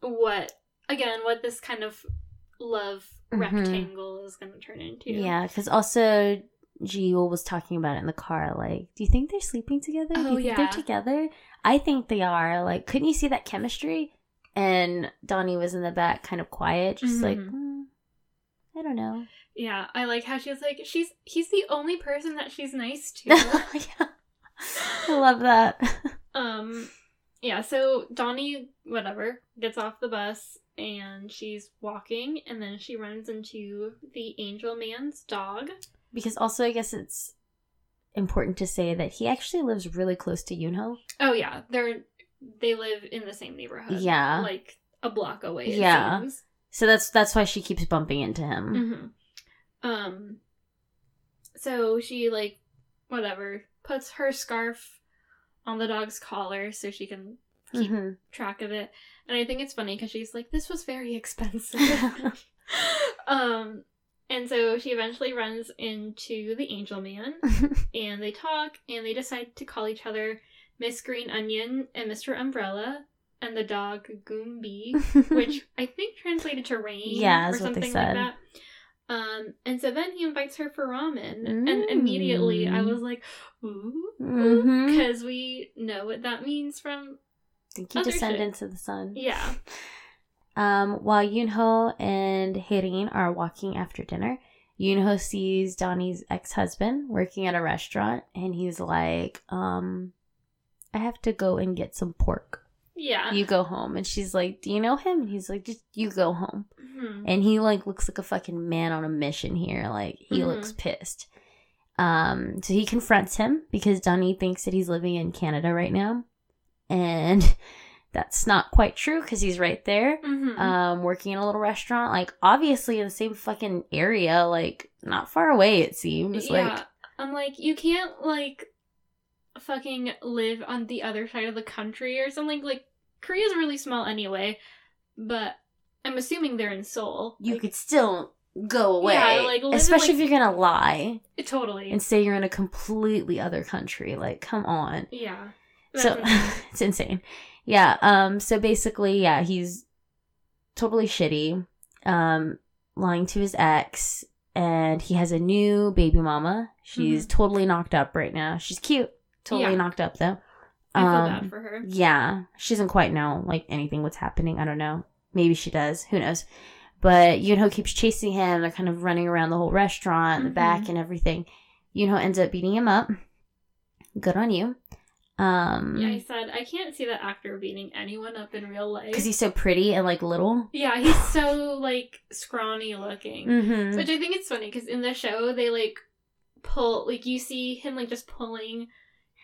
B: what again what this kind of love
A: Mhm.
B: rectangle is going to turn into.
A: Yeah, because also Gio was talking about it in the car. Like, do you think they're sleeping together? do
B: Oh,
A: you think
B: yeah.
A: they're together? I think they are. Like, couldn't you see that chemistry? And Donnie was in the back, kind of quiet, just like,
B: Mhm.
A: "Hmm, I don't know.
B: Yeah, I like how she was like, she's he's the only person that she's nice to.
A: yeah. I love that.
B: um, yeah. So Donnie, whatever, gets off the bus and she's walking, and then she runs into the Angel Man's dog.
A: because also, I guess it's important to say that he actually lives really close to Yunho.
B: Oh yeah, they're they live in the same neighborhood.
A: Yeah.
B: like a block away. It
A: Yeah.
B: seems.
A: So that's that's why she keeps bumping into him.
B: hmm Um. So she like, whatever, puts her scarf on the dog's collar so she can keep
A: Mhm.
B: track of it. And I think it's funny because she's like, "This was very expensive." um. And so she eventually runs into the Angel Man, and they talk, and they decide to call each other Miss Green Onion and Mr. Umbrella, and the dog Goombi which I think translated to rain
A: Yeah,
B: or
A: is what they
B: something
A: said.
B: like that. Um, and so then he invites her for ramen, and
A: Mm.
B: immediately I was like, ooh, because we know what that means from
A: Thank you,
B: shit.
A: descendants of the sun.
B: yeah,
A: Um, while Yunho and Haerin are walking after dinner, Yunho sees Donnie's ex-husband working at a restaurant, and he's like, um, "I have to go and get some pork.
B: Yeah.
A: You go home." And she's like, "Do you know him?" And he's like, "Just you go home."
B: Mhm.
A: And he like looks like a fucking man on a mission here. Like he
B: Mhm.
A: looks pissed. Um, so he confronts him because Donnie thinks that he's living in Canada right now, and that's not quite true because he's right there
B: Mhm.
A: um, working in a little restaurant, like obviously in the same fucking area, like not far away. It seems
B: yeah,
A: like
B: I'm like, you can't like fucking live on the other side of the country or something. Like Korea's really small anyway, but I'm assuming they're in Seoul.
A: you
B: Like,
A: could still go away,
B: Yeah, like, live in,
A: especially
B: like-
A: if you're gonna lie
B: totally.
A: and say you're in a completely other country. Like, come on,
B: yeah.
A: so
B: insane.
A: it's insane. Yeah. Um. So basically, yeah, he's totally shitty. Um, lying to his ex, and he has a new baby mama. She's totally knocked up right now. She's cute. Totally
B: Mm-hmm. Yeah.
A: knocked up though.
B: I feel
A: Um,
B: bad for her.
A: Yeah, she doesn't quite know like anything what's happening. I don't know. Maybe she does. Who knows? But Yunho keeps chasing him. They're kind of running around the whole restaurant, the
B: Mhm.
A: back, and everything. Yunho ends up beating him up. Good on you. Um,
B: Yeah, I said I can't see that actor beating anyone up in real life.
A: because he's so pretty and like little.
B: yeah, he's so like scrawny looking.
A: Mm-hmm.
B: Which I think it's funny because in the show they like pull like you see him like just pulling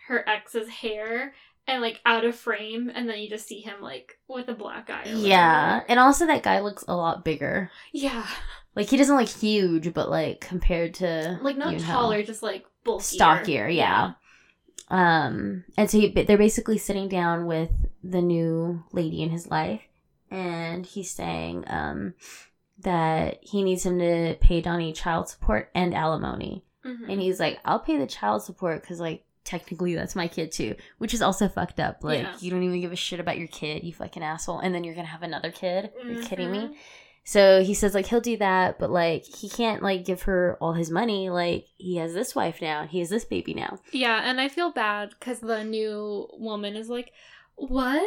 B: her ex's hair and like out of frame, and then you just see him like with a black eye.
A: Yeah, and also that guy looks a lot bigger.
B: yeah,
A: Like he doesn't look huge, but like compared to
B: like not taller, just like bulkier.
A: stockier, yeah. Um, and so he, they're basically sitting down with the new lady in his life, and he's saying um, that he needs him to pay Donnie child support and alimony.
B: Mhm.
A: And he's like, I'll pay the child support because, like, technically that's my kid too, which is also fucked up. Like,
B: Yeah.
A: you don't even give a shit about your kid, you fucking asshole, and then you're gonna have another kid. Are you kidding me?
B: Mhm.
A: So he says like he'll do that, but like he can't like give her all his money. Like he has this wife now, he has this baby now.
B: Yeah, and I feel bad because the new woman is like, "What?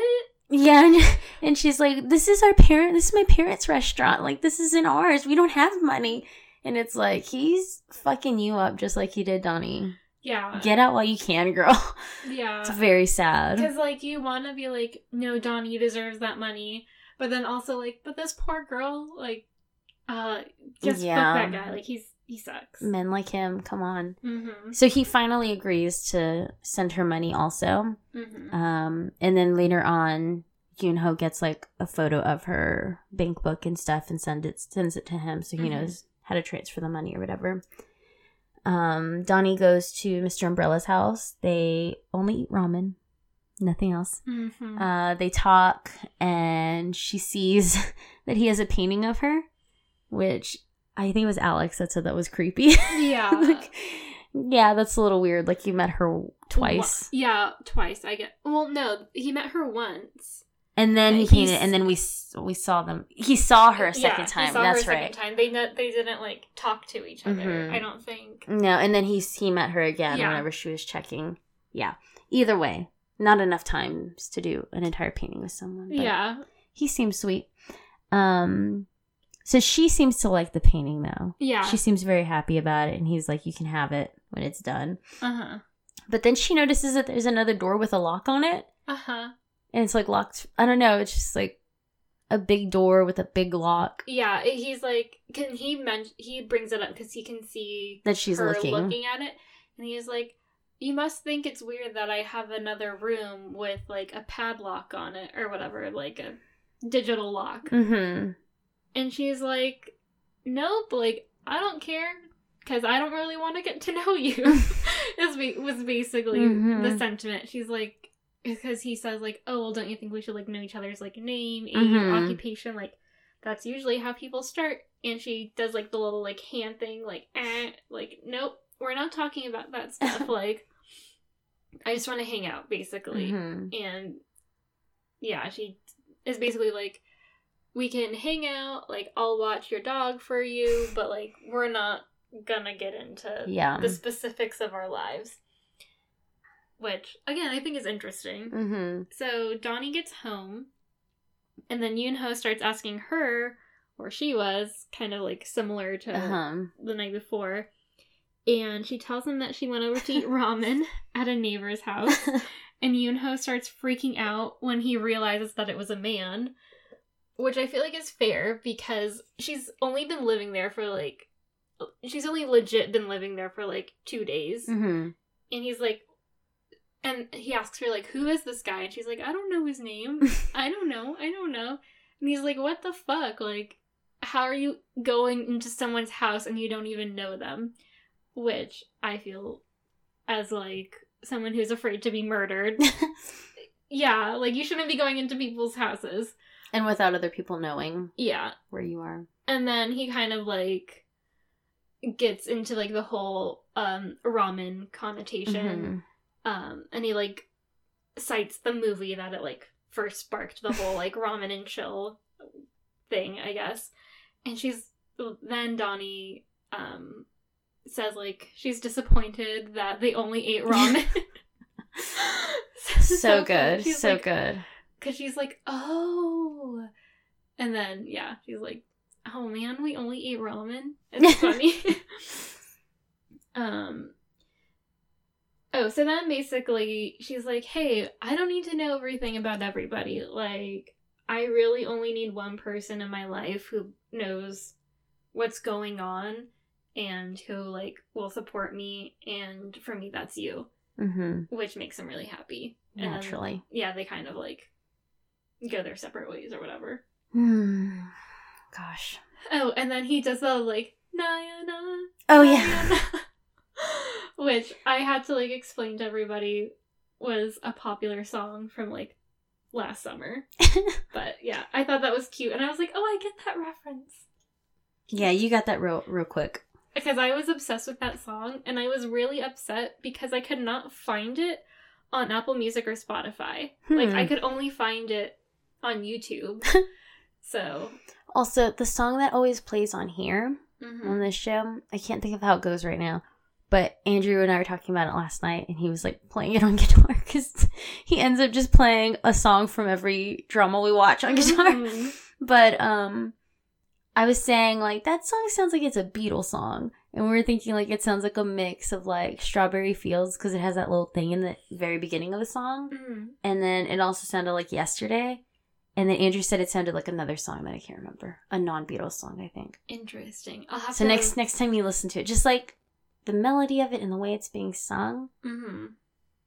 A: Yeah, and, and she's like, "This is our parent. This is my parents' restaurant. Like this isn't ours. We don't have money." And it's like he's fucking you up just like he did Donnie.
B: Yeah,
A: Get out while you can, girl.
B: yeah."
A: It's very sad.
B: Because like you want to be like, no, Donnie deserves that money, but then also like, but this poor girl, like, uh, just
A: Yeah.
B: fuck that guy. Like he's he sucks.
A: Men like him, come on.
B: Mm-hmm.
A: So he finally agrees to send her money also.
B: Mm-hmm.
A: Um, and then later on, Yoonho gets like a photo of her bank book and stuff and send it sends it to him so he
B: Mhm.
A: knows how to transfer the money or whatever. Um, Donnie goes to Mr. Umbrella's house. They only eat ramen. Nothing else.
B: Mm-hmm.
A: Uh, they talk, and she sees that he has a painting of her, which I think it was Alex that said that was creepy.
B: yeah.
A: like, yeah, that's a little weird. Like you met her twice,
B: yeah, twice. I get. Well, no, he met her once.
A: And then he painted, and then we we saw them. He saw her a second
B: Yeah,
A: time.
B: He saw
A: That's
B: her a
A: right.
B: second time. They they didn't like talk to each other.
A: Mhm.
B: I don't think.
A: No, and then he he met her again
B: Yeah.
A: whenever she was checking. Yeah. Either way, not enough times to do an entire painting with someone. but
B: Yeah.
A: He seems sweet. Um so she seems to like the painting though.
B: Yeah.
A: She seems very happy about it and he's like you can have it when it's done.
B: Uh huh.
A: But then she notices that there's another door with a lock on it
B: Uh huh.
A: And it's like locked. I don't know, it's just like a big door with a big lock
B: Yeah. He's like, can he men- He brings it up because he can see
A: that she's
B: her
A: looking.
B: at it, and he's like, "You must think it's weird that I have another room with like a padlock on it or whatever, like a digital lock."
A: Mhm.
B: And she's like, "Nope, like I don't care." Because I don't really want to get to know you. is was basically
A: Mhm.
B: the sentiment. She's like, because he says like, "Oh, well, don't you think we should like know each other's like name, age,
A: Mhm.
B: occupation? Like, that's usually how people start." And she does like the little like hand thing, like, eh, like, nope, we're not talking about that stuff. like, I just want to hang out, basically.
A: Mhm.
B: And yeah, she is basically like, we can hang out, like, I'll watch your dog for you, but like, we're not gonna get into
A: Yeah.
B: the specifics of our lives. Which, again, I think is interesting.
A: Mhm.
B: So Donnie gets home, and then Yoonho starts asking her where she was, kind of like similar to
A: Uh-huh.
B: the night before. And she tells him that she went over to eat ramen at a neighbor's house. And Yoonho starts freaking out when he realizes that it was a man, which I feel like is fair because she's only been living there for like she's only legit been living there for like 2 days.
A: Mhm.
B: And he's like and he asks her like who is this guy? And she's like I don't know his name. I don't know. I don't know. And he's like what the fuck? Like how are you going into someone's house and you don't even know them? Which I feel as like someone who's afraid to be murdered. yeah, like you shouldn't be going into people's houses.
A: and without other people knowing
B: Yeah.
A: where you are.
B: And then he kind of like gets into like the whole um ramen connotation.
A: Mhm.
B: Um and he like cites the movie that it like first sparked the whole like ramen and chill thing, I guess. And she's then Donnie um says like she's disappointed that they only ate ramen.
A: so
B: funny.
A: good. So
B: like,
A: good.
B: Cause she's like, oh, and then yeah, she's like, oh man, we only ate ramen. It's funny. um. Oh, so then basically she's like, hey, I don't need to know everything about everybody. Like, I really only need one person in my life who knows what's going on and who like will support me. And for me, that's you,
A: hmm
B: which makes him really happy. And
A: Naturally.
B: yeah, they kind of like go their separate ways or whatever.
A: Hmm. Gosh.
B: Oh, and then he does the like Nayana.
A: Oh yeah.
B: Nayana," Which I had to like explain to everybody was a popular song from like last summer. But yeah, I thought that was cute and I was like, "Oh, I get that reference."
A: yeah, you got that real real quick.
B: Because I was obsessed with that song and I was really upset because I could not find it on Apple Music or Spotify. Like
A: Hmm.
B: I could only find it on YouTube. so,
A: Also, the song that always plays on here
B: mhm.
A: on this show, I can't think of how it goes right now. But Andrew and I were talking about it last night, and he was like playing it on guitar because he ends up just playing a song from every drama we watch on guitar.
B: Mhm.
A: But um, I was saying like that song sounds like it's a Beatles song, and we were thinking like it sounds like a mix of like Strawberry Fields because it has that little thing in the very beginning of the song,
B: Mhm.
A: and then it also sounded like Yesterday, and then Andrew said it sounded like another song that I can't remember, a non-Beatles song I think.
B: Interesting. I'll have
A: So
B: to
A: next next time you listen to it, just like the melody of it and the way it's being sung,
B: Mhm.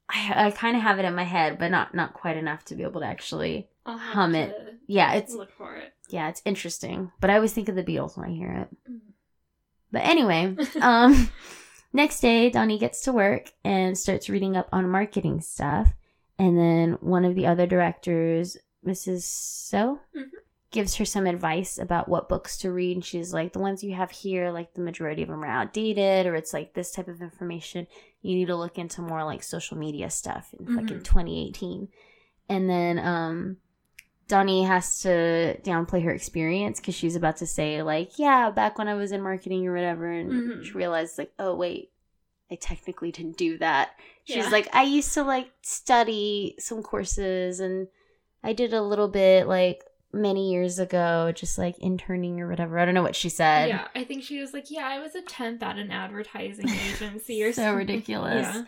A: I, I kind of have it in my head, but not not quite enough to be able to actually. Hum
B: to
A: it. Yeah, it's
B: look for it.
A: yeah, it's interesting. But I always think of the Beatles when I hear it.
B: Mm.
A: But anyway, um, next day Donnie gets to work and starts reading up on marketing stuff, And then one of the other directors, Mrs. So,
B: Mhm.
A: Gives her some advice about what books to read. And she's like, the ones you have here, like the majority of them are outdated, or it's like this type of information. You need to look into more like social media stuff like in fucking
B: Mhm.
A: 2018. And then um Donnie has to downplay her experience because she's about to say, like, yeah, back when I was in marketing or whatever. And
B: Mhm.
A: she realized, like, oh, wait, I technically didn't do that. She's
B: Yeah.
A: like, I used to like study some courses and I did a little bit like many years ago, just like interning or whatever. I don't know what she said.
B: yeah, I think she was like, "Yeah, I was a temp at an advertising agency or
A: So
B: something."
A: ridiculous.
B: Yeah.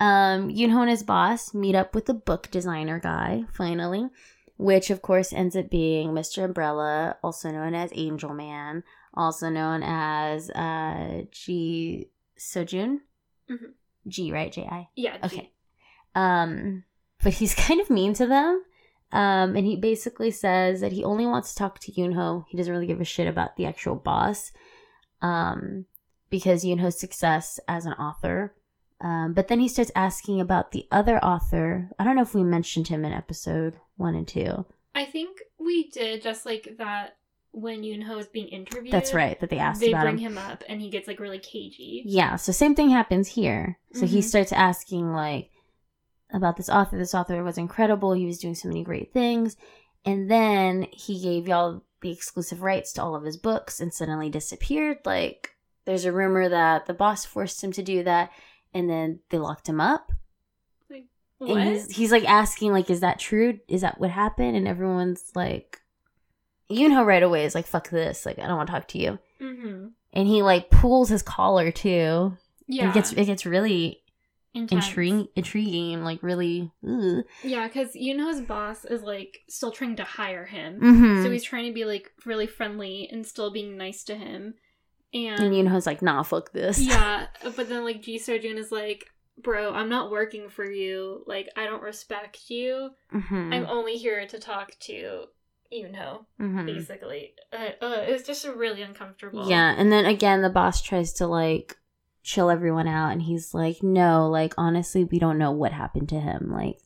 A: Um, Yoonho and his boss meet up with the book designer guy, finally, which of course ends up being Mr. Umbrella, also known as Angel Man, also known as uh Ji Sojun.
B: Mhm.
A: G, right? J I.
B: Yeah. G.
A: Okay. Um, but he's kind of mean to them. Um, and he basically says that he only wants to talk to Yunho. He doesn't really give a shit about the actual boss. Um, because Yunho's success as an author. Um, but then he starts asking about the other author. I don't know if we mentioned him in episode one and two.
B: I think we did just like that when Yunho is being interviewed.
A: That's right, that they asked
B: him.
A: They
B: bring
A: him.
B: him up and he gets like really cagey.
A: Yeah, so same thing happens here. So he
B: Mhm.
A: starts asking like about this author. This author was incredible. He was doing so many great things. And then he gave y'all the exclusive rights to all of his books and suddenly disappeared. Like there's a rumor that the boss forced him to do that and then they locked him up.
B: What?
A: And he's, he's like asking like is that true? Is that what happened? And everyone's like you know, right away is like fuck this. Like I don't want to talk to you.
B: mm-hmm.
A: And he like pulls his collar too.
B: Yeah.
A: It gets it gets really. Intriguing, intriguing, and like really. Ugh.
B: Yeah, because Yoonho's boss is like still trying to hire him.
A: Mm-hmm.
B: So he's trying to be like really friendly and still being nice to him. And,
A: and Yoonho's like, nah, fuck this.
B: yeah, but then like Ji Sojun is like, bro, I'm not working for you. Like, I don't respect you.
A: hmm
B: I'm only here to talk to Yoonho,
A: hmm
B: basically. Uh, uh, it was just really uncomfortable.
A: Yeah, and then again, the boss tries to like chill everyone out, and he's like, no, like honestly, we don't know what happened to him. Like,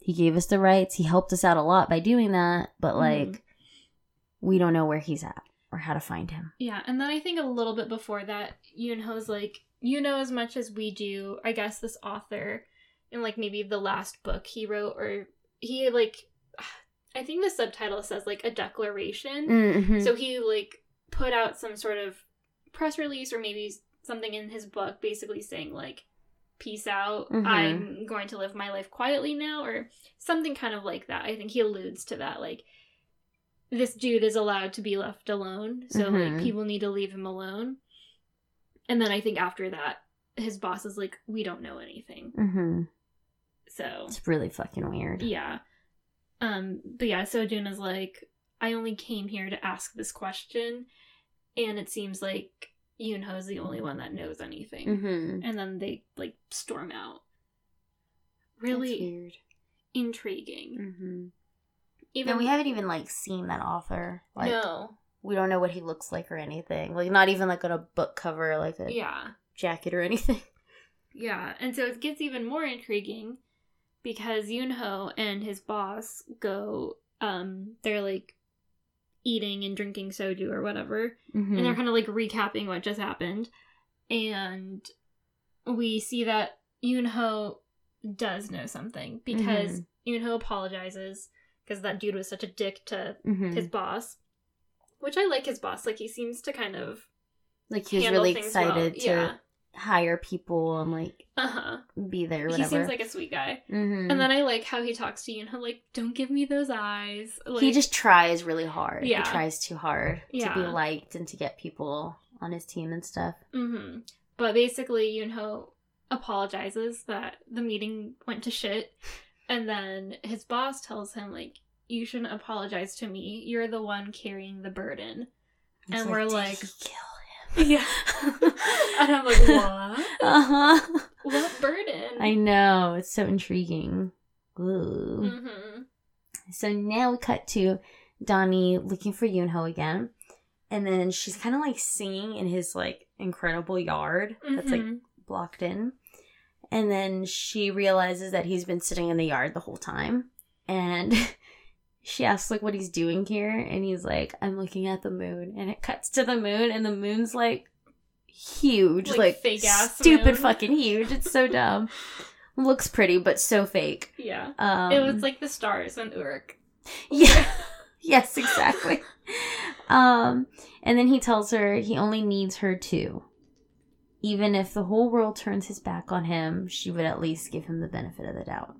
A: he gave us the rights, he helped us out a lot by doing that, but
B: Mhm.
A: like, we don't know where he's at or how to find him.
B: Yeah, and then I think a little bit before that, Yoonho's like, you know as much as we do, I guess this author in like maybe the last book he wrote or he like I think the subtitle says like a declaration.
A: Mm-hmm.
B: So he like put out some sort of press release or maybe something in his book basically saying like peace out.
A: Mhm.
B: I'm going to live my life quietly now or something kind of like that. I think he alludes to that like this dude is allowed to be left alone. So
A: Mhm.
B: like people need to leave him alone. And then I think after that his boss is like we don't know anything.
A: hmm
B: So
A: It's really fucking weird.
B: yeah. Um, but yeah, so Juna's like, I only came here to ask this question, and it seems like Yoonho's the only one that knows anything.
A: Mm-hmm.
B: And then they like storm out.
A: Really
B: intriguing.
A: Mm-hmm.
B: Even
A: And we haven't even like seen that author. Like
B: no,
A: we don't know what he looks like or anything. Like not even like on a book cover, like a
B: yeah,
A: jacket or anything.
B: yeah, and so it gets even more intriguing because Yunho and his boss go. Um, they're like eating and drinking soju or whatever,
A: Mm-hmm.
B: and they're kind of like recapping what just happened and we see that Yoonho does know something because Yoonho apologizes because that dude was such a dick to
A: mm-hmm.
B: his boss which I like his boss like he seems to kind of
A: like
B: he's
A: really excited
B: well.
A: to
B: yeah
A: hire people and like
B: uh-huh
A: be there.
B: he seems like a sweet guy
A: mm-hmm.
B: and then I like how he talks to you Yoonho like don't give me those eyes like,
A: he just tries really hard.
B: Yeah.
A: He tries too hard to be liked and to get people on his team and stuff.
B: hmm But basically, Yoonho apologizes that the meeting went to shit, and then his boss tells him like, "You shouldn't apologize to me. You're the one carrying the burden."
A: It's
B: And we're like-
A: kill him.
B: Yeah, and I'm like, "What?
A: uh huh.
B: What burden?"
A: I know. It's so intriguing. Ooh.
B: hmm
A: So now we cut to Donnie looking for Yoonho again. And then she's kind of like singing in his like incredible yard that's like
B: Mhm.
A: blocked in. And then she realizes that he's been sitting in the yard the whole time. And she asks like what he's doing here and he's like I'm looking at the moon and it cuts to the moon and the moon's like huge
B: Like,
A: like,
B: fake-ass
A: stupid
B: moon.
A: fucking huge. It's so dumb. Looks pretty but so fake.
B: Yeah.
A: um
B: it was like the stars on Uruk.
A: yeah. Yes exactly. Um and then he tells her he only needs her too even if the whole world turns his back on him she would at least give him the benefit of the doubt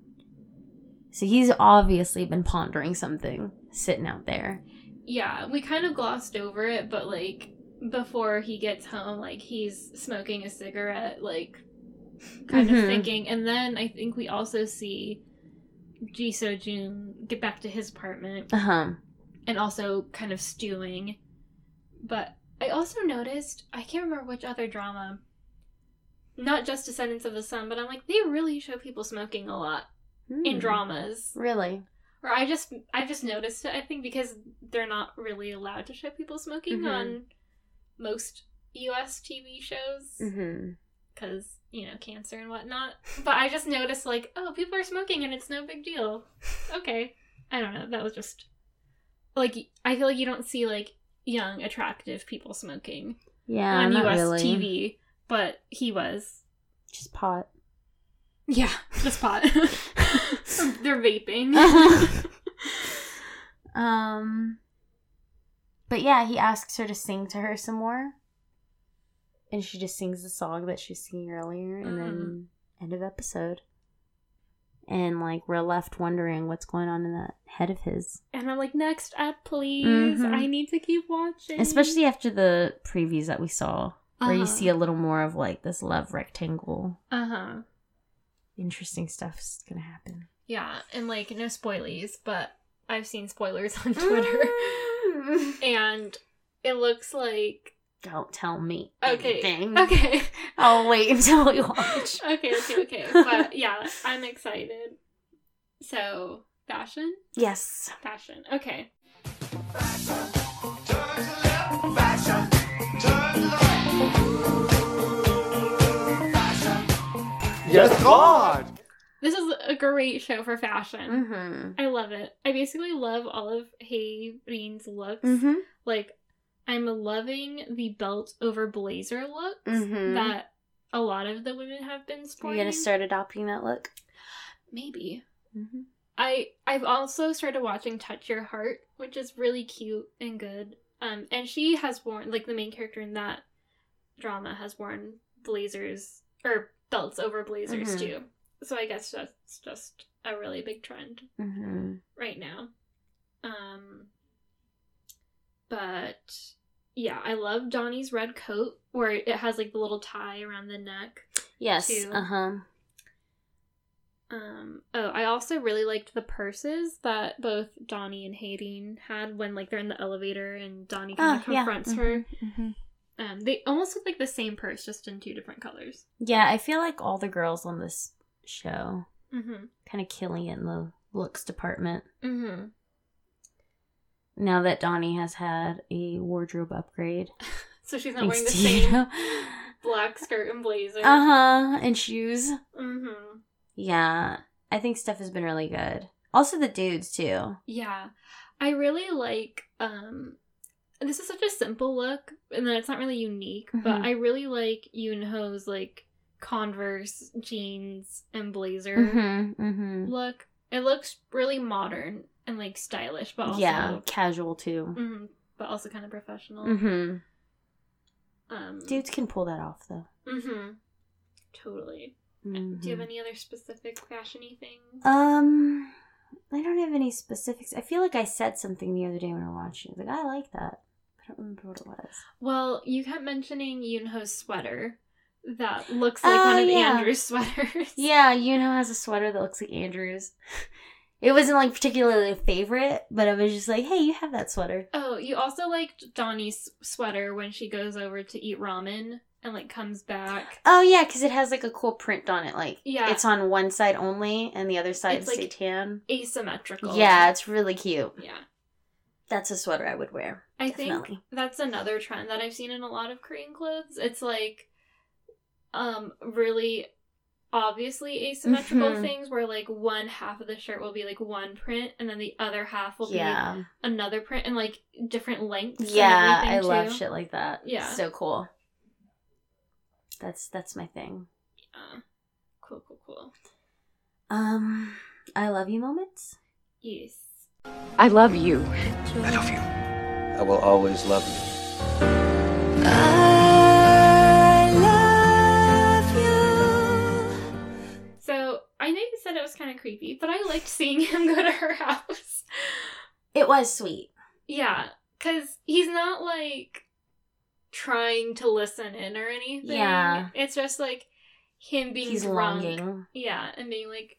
A: so he's obviously been pondering something sitting out there
B: Yeah, we kind of glossed over it, but like before he gets home, like he's smoking a cigarette, like kind
A: Mhm.
B: of thinking. And then I think we also see Ji So Jun get back to his apartment
A: uh-huh
B: and also kind of stewing. But I also noticed, I can't remember which other drama, not just Descendants of the Sun, but I'm like, they really show people smoking a lot in
A: Hmm.
B: dramas.
A: Really?
B: Or I just I just noticed it, I think, because they're not really allowed to show people smoking
A: Mhm.
B: on most US TV shows
A: Mm-hmm.
B: because, you know, cancer and whatnot. But I just noticed, like, oh, people are smoking and it's no big deal. Okay. I don't know. That was just. Like, I feel like you don't see, like, young, attractive people smoking
A: Yeah,
B: on US
A: really.
B: TV, but he was.
A: Just pot.
B: Yeah, just pot. They're vaping.
A: um, but yeah, he asks her to sing to her some more, and she just sings the song that she's singing earlier, and then end of episode. And like we're left wondering what's going on in that head of his,
B: And I'm like, next up, please.
A: Mhm.
B: I need to keep watching.
A: especially after the previews that we saw, where you
B: Uh-huh.
A: see a little more of like this love rectangle.
B: Uh huh.
A: Interesting stuff's gonna happen.
B: Yeah, and like, no spoilies, but I've seen spoilers on Twitter. Mm. and it looks like.
A: Don't tell me.
B: Okay.
A: anything.
B: Okay.
A: I'll wait until we watch.
B: okay, okay, okay. But yeah, I'm excited. So, fashion?
A: Yes.
B: Fashion. Okay. Fashion.
C: Yes, God!
B: This is a great show for fashion.
A: Mm-hmm.
B: I love it. I basically love all of Hey Bean's looks.
A: Mm-hmm.
B: Like, I'm loving the belt over blazer looks
A: Mhm.
B: that a lot of the women have been
A: Are
B: sporting.
A: you gonna start adopting that look?
B: Maybe.
A: Mm-hmm.
B: I I've also started watching Touch Your Heart, which is really cute and good. Um, and she has worn like the main character in that drama has worn blazers or belts over blazers
A: Mhm.
B: too. So I guess that's just a really big trend
A: Mm-hmm.
B: right now. Um, but yeah, I love Donnie's red coat where it has like the little tie around the neck.
A: Yes. Uh huh.
B: Um, oh, I also really liked the purses that both Donnie and Haerin had when like they're in the elevator and Donnie kind of confronts her.
A: Mm-hmm.
B: Um, they almost look like the same purse, just in two different colors.
A: Yeah, I feel like all the girls on this show
B: Mm-hmm.
A: kind of killing it in the looks department.
B: Mm-hmm.
A: Now that Donnie has had a wardrobe upgrade,
B: So she's not wearing the same
A: you.
B: black skirt and blazer.
A: Uh huh. And shoes.
B: Mm-hmm.
A: Yeah, I think stuff has been really good. Also, the dudes too.
B: Yeah. I really like um this is such a simple look and then it's not really unique, but
A: Mhm.
B: I really like Yoonho's like Converse jeans and blazer
A: Mm-hmm. Mm-hmm.
B: look. It looks really modern and like stylish, but also
A: Yeah, casual too.
B: Mhm, but also kind of professional.
A: Mm-hmm.
B: Um
A: Dudes can pull that off though.
B: mhm. Totally. Do you have any other specific fashiony things?
A: Um, I don't have any specifics. I feel like I said something the other day when we were watching. Like I like that. I don't remember what it was.
B: Well, you kept mentioning Yoonho's sweater that looks like
A: Oh,
B: one uh, of
A: yeah.
B: Andrew's sweaters.
A: Yeah, you know, has a sweater that looks like Andrew's. It wasn't like particularly a favorite, but I was just like, hey, you have that sweater.
B: Oh, you also liked Donnie's sweater when she goes over to eat ramen and like comes back.
A: Oh yeah, because it has like a cool print on it. Like
B: Yeah.
A: it's on one side only, and the other side
B: It's,
A: is
B: like,
A: tan.
B: Asymmetrical.
A: Yeah, it's really cute.
B: Yeah.
A: That's a sweater I would wear.
B: I
A: Definitely.
B: think that's another trend that I've seen in a lot of Korean clothes. It's like um really obviously asymmetrical
A: Mhm.
B: things where like one half of the shirt will be like one print and then the other half will
A: Yeah.
B: be another print and like different lengths. and
A: Yeah, I
B: everything,
A: love shit like that.
B: Yeah.
A: So cool. That's that's my thing.
B: Yeah. Cool, cool, cool.
A: Um I love you moments.
B: Yes.
D: I love you.
C: I love you. I will always love you.
B: Creepy, but I liked seeing him go to her house.
A: It was sweet.
B: Yeah, because he's not like trying to listen in or anything.
A: Yeah.
B: It's just like him being
A: He's
B: drunk.
A: longing.
B: Yeah, and being like,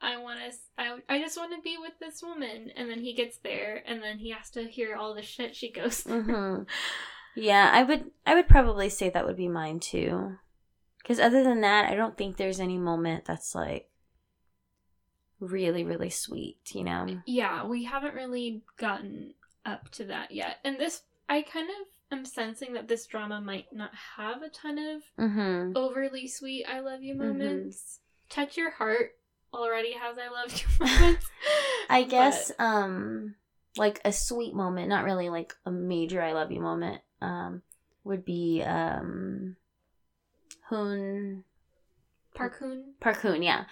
B: I want to, I, I just want to be with this woman. And then he gets there, and then he has to hear all the shit she goes through.
A: hmm Yeah, I would I would probably say that would be mine too. Cuz other than that, I don't think there's any moment that's like really really sweet, you know.
B: Yeah, we haven't really gotten up to that yet. And this, I kind of am sensing that this drama might not have a ton of
A: Mhm.
B: overly sweet I love you
A: Mhm.
B: moments. Touch Your Heart already has I love you moments.
A: I guess
B: But-
A: um like a sweet moment, not really like a major I love you moment, um would be um Hoon
B: Park Hoon.
A: Park Hoon, yeah.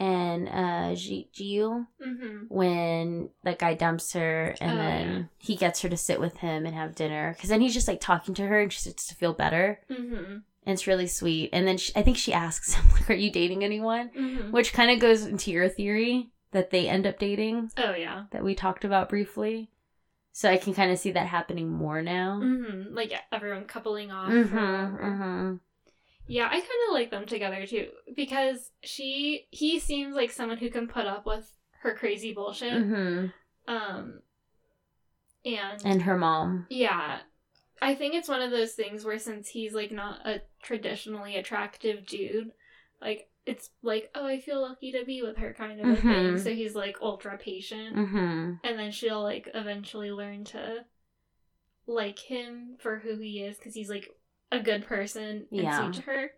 A: And uh Ji Jiyul
B: Mm-hmm.
A: when that guy dumps her and
B: Oh,
A: then
B: yeah.
A: he gets her to sit with him and have dinner because then he's just like talking to her and she starts to feel better
B: Mm-hmm.
A: and it's really sweet and then she, i think she asks him like are you dating anyone
B: Mm-hmm.
A: which kind of goes into your theory that they end up dating
B: Oh yeah.
A: that we talked about briefly so i can kind of see that happening more now
B: Mm-hmm. Like everyone coupling off.
A: mm-hmm,
B: or
A: mm-hmm.
B: Yeah, I kind of like them together too because she he seems like someone who can put up with her crazy bullshit.
A: Mm-hmm.
B: Um, and
A: and her mom
B: yeah, I think it's one of those things where since he's like not a traditionally attractive dude, like it's like oh I feel lucky to be with her kind of a thing.
A: Mhm.
B: So he's like ultra patient,
A: mm-hmm.
B: and then she'll like eventually learn to like him for who he is because he's like a good person and
A: Yeah.
B: sweet to her.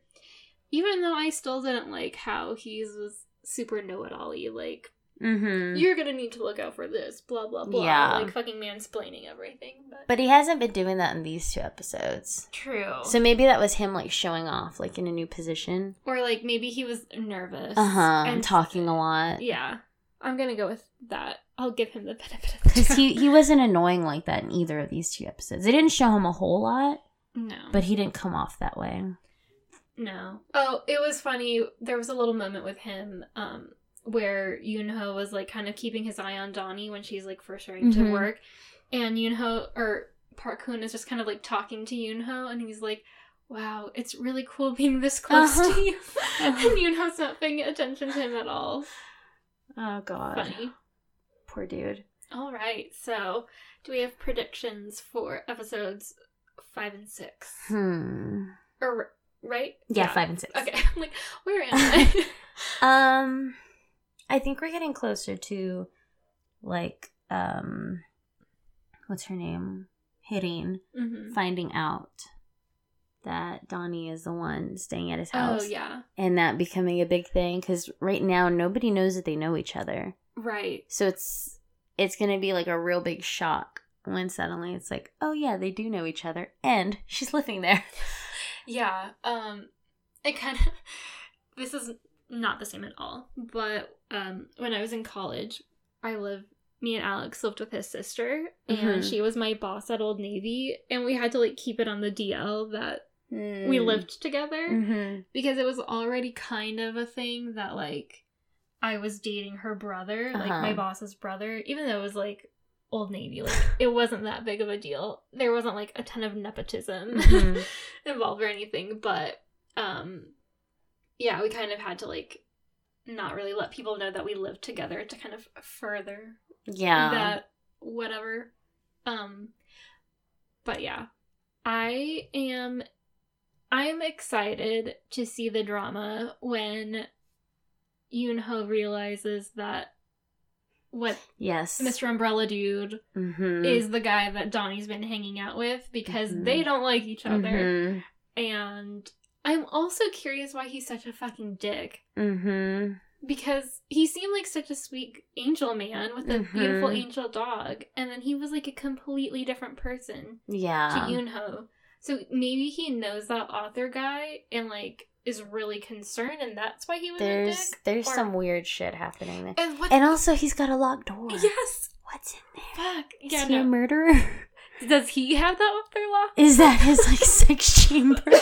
B: Even though I still didn't like how he was super know it all like
A: Mm-hmm.
B: you're gonna need to look out for this, blah blah blah.
A: Yeah.
B: Like fucking mansplaining everything. But,
A: but he hasn't been doing that in these two episodes
B: true.
A: So maybe that was him like showing off, like in a new position.
B: or like maybe he was nervous.
A: Uh huh.
B: and
A: Talking a lot.
B: Yeah. I'm gonna go with that. I'll give him the benefit of the
A: Because
B: doubt.
A: he, he wasn't annoying like that in either of these two episodes. They didn't show him a whole lot,
B: No.
A: but he didn't come off that way.
B: No. Oh, it was funny. There was a little moment with him um where Yunho was like kind of keeping his eye on Donnie when she's like first starting
A: Mhm.
B: to work. And Yunho or Park Hoon is just kind of like talking to Yunho and he's like, Wow, it's really cool being this close
A: Uh-huh.
B: to you.
A: Uh-huh.
B: and Yoonho's not paying attention to him at all.
A: Oh, God.
B: Funny.
A: Poor dude.
B: All right. So, do we have predictions for episodes 5 and 6?
A: Hmm.
B: Or right?
A: Yeah, five and six.
B: Okay. I'm like, where am I?
A: Um, I think we're getting closer to, like, um, what's her name? Haerin
B: hmm
A: finding out that Donnie is the one staying at his house.
B: Oh, yeah.
A: and that becoming a big thing because right now nobody knows that they know each other
B: Right.
A: so it's it's gonna be like a real big shock when suddenly it's like oh yeah they do know each other and she's living there
B: Yeah. Um it kind of this is not the same at all. But um when I was in college, I lived me and Alex lived with his sister and
A: Mhm.
B: she was my boss at Old Navy and we had to like keep it on the DL that we
A: Mm.
B: lived together
A: mm-hmm.
B: because it was already kind of a thing that like I was dating her brother, like
A: Uh-huh.
B: my boss's brother, even though it was like Old Navy, like it wasn't that big of a deal. There wasn't like a ton of nepotism
A: Mhm.
B: involved or anything, but um yeah, we kind of had to like not really let people know that we lived together to kind of further
A: yeah
B: that whatever. Um but yeah. I am I'm excited to see the drama when yunho realizes that what
A: yes
B: Mr. Umbrella Dude
A: mm-hmm.
B: is the guy that Donnie's been hanging out with because
A: Mhm.
B: they don't like each other.
A: Mhm.
B: And I'm also curious why he's such a fucking dick.
A: Mm-hmm.
B: Because he seemed like such a sweet angel man with a beautiful
A: Mhm.
B: angel dog, and then he was like a completely different person
A: Yeah.
B: to Yunho. So maybe he knows that author guy and like is really concerned, and that's why he was
A: There's there's
B: Or-
A: some weird shit happening.
B: And what?
A: And also he's got a locked door.
B: yes.
A: What's in there?
B: Fuck.
A: Is
B: Yeah.
A: he a murderer?
B: Does he have that author lock?
A: Is that his like sex chamber?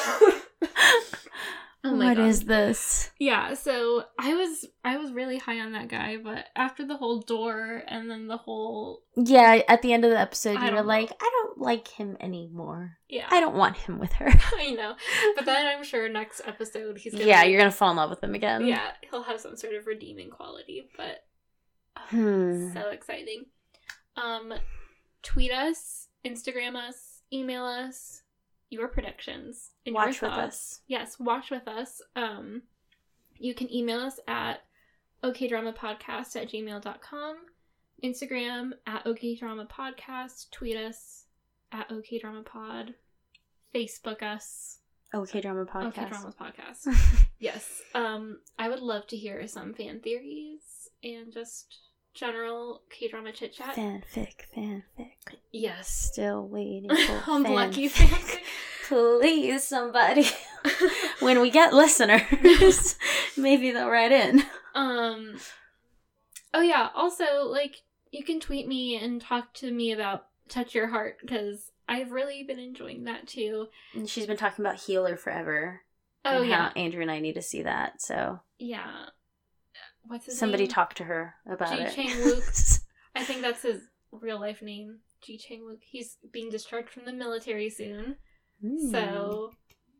B: Oh my
A: What
B: God.
A: is this?
B: Yeah, so I was I was really high on that guy, but after the whole door and then the whole
A: Yeah, at the end of the episode,
B: I
A: you were like,
B: know.
A: I don't like him anymore.
B: yeah,
A: I don't want him with her.
B: I know. But then I'm sure next episode he's gonna
A: yeah, you're gonna fall in love with him again.
B: yeah he'll have some sort of redeeming quality. But
A: Hmm.
B: so exciting. Um, tweet us, Instagram us, email us your predictions and your
A: Watch with
B: thoughts.
A: us.
B: Yes, watch with us. Um, you can email us at okdramapodcast at gmail.com, Instagram at okdramapodcast, tweet us at okdramapod, Facebook us,
A: Okay, drama podcast.
B: okdramas podcast. yes. Um, I would love to hear some fan theories and just general K-drama chit chat.
A: fanfic, fanfic.
B: Yes.
A: Still waiting for
B: I'm lucky
A: fanfic.
B: fanfic.
A: Please, somebody. when we get listeners, maybe they'll write in.
B: Um. Oh yeah. Also, like you can tweet me and talk to me about touch your heart because I've really been enjoying that too.
A: And she's been talking about Healer forever.
B: Oh yeah,
A: Andrew and I need to see that. So
B: yeah. What's his
A: somebody
B: name?
A: talk to her about
B: Ji
A: it.
B: Chang-wook. I think that's his real life name. Ji Chang Wook. He's being discharged from the military soon,
A: Hmm.
B: so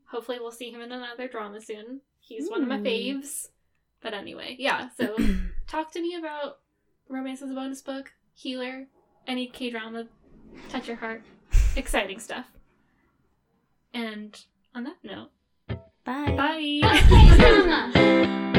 B: hopefully we'll see him in another drama soon. He's one of my
A: Hmm.
B: faves. But anyway, yeah. So talk to me about Romance is a Bonus Book, Healer, any K drama, touch your heart, exciting stuff. And on that note,
A: Bye.
B: bye.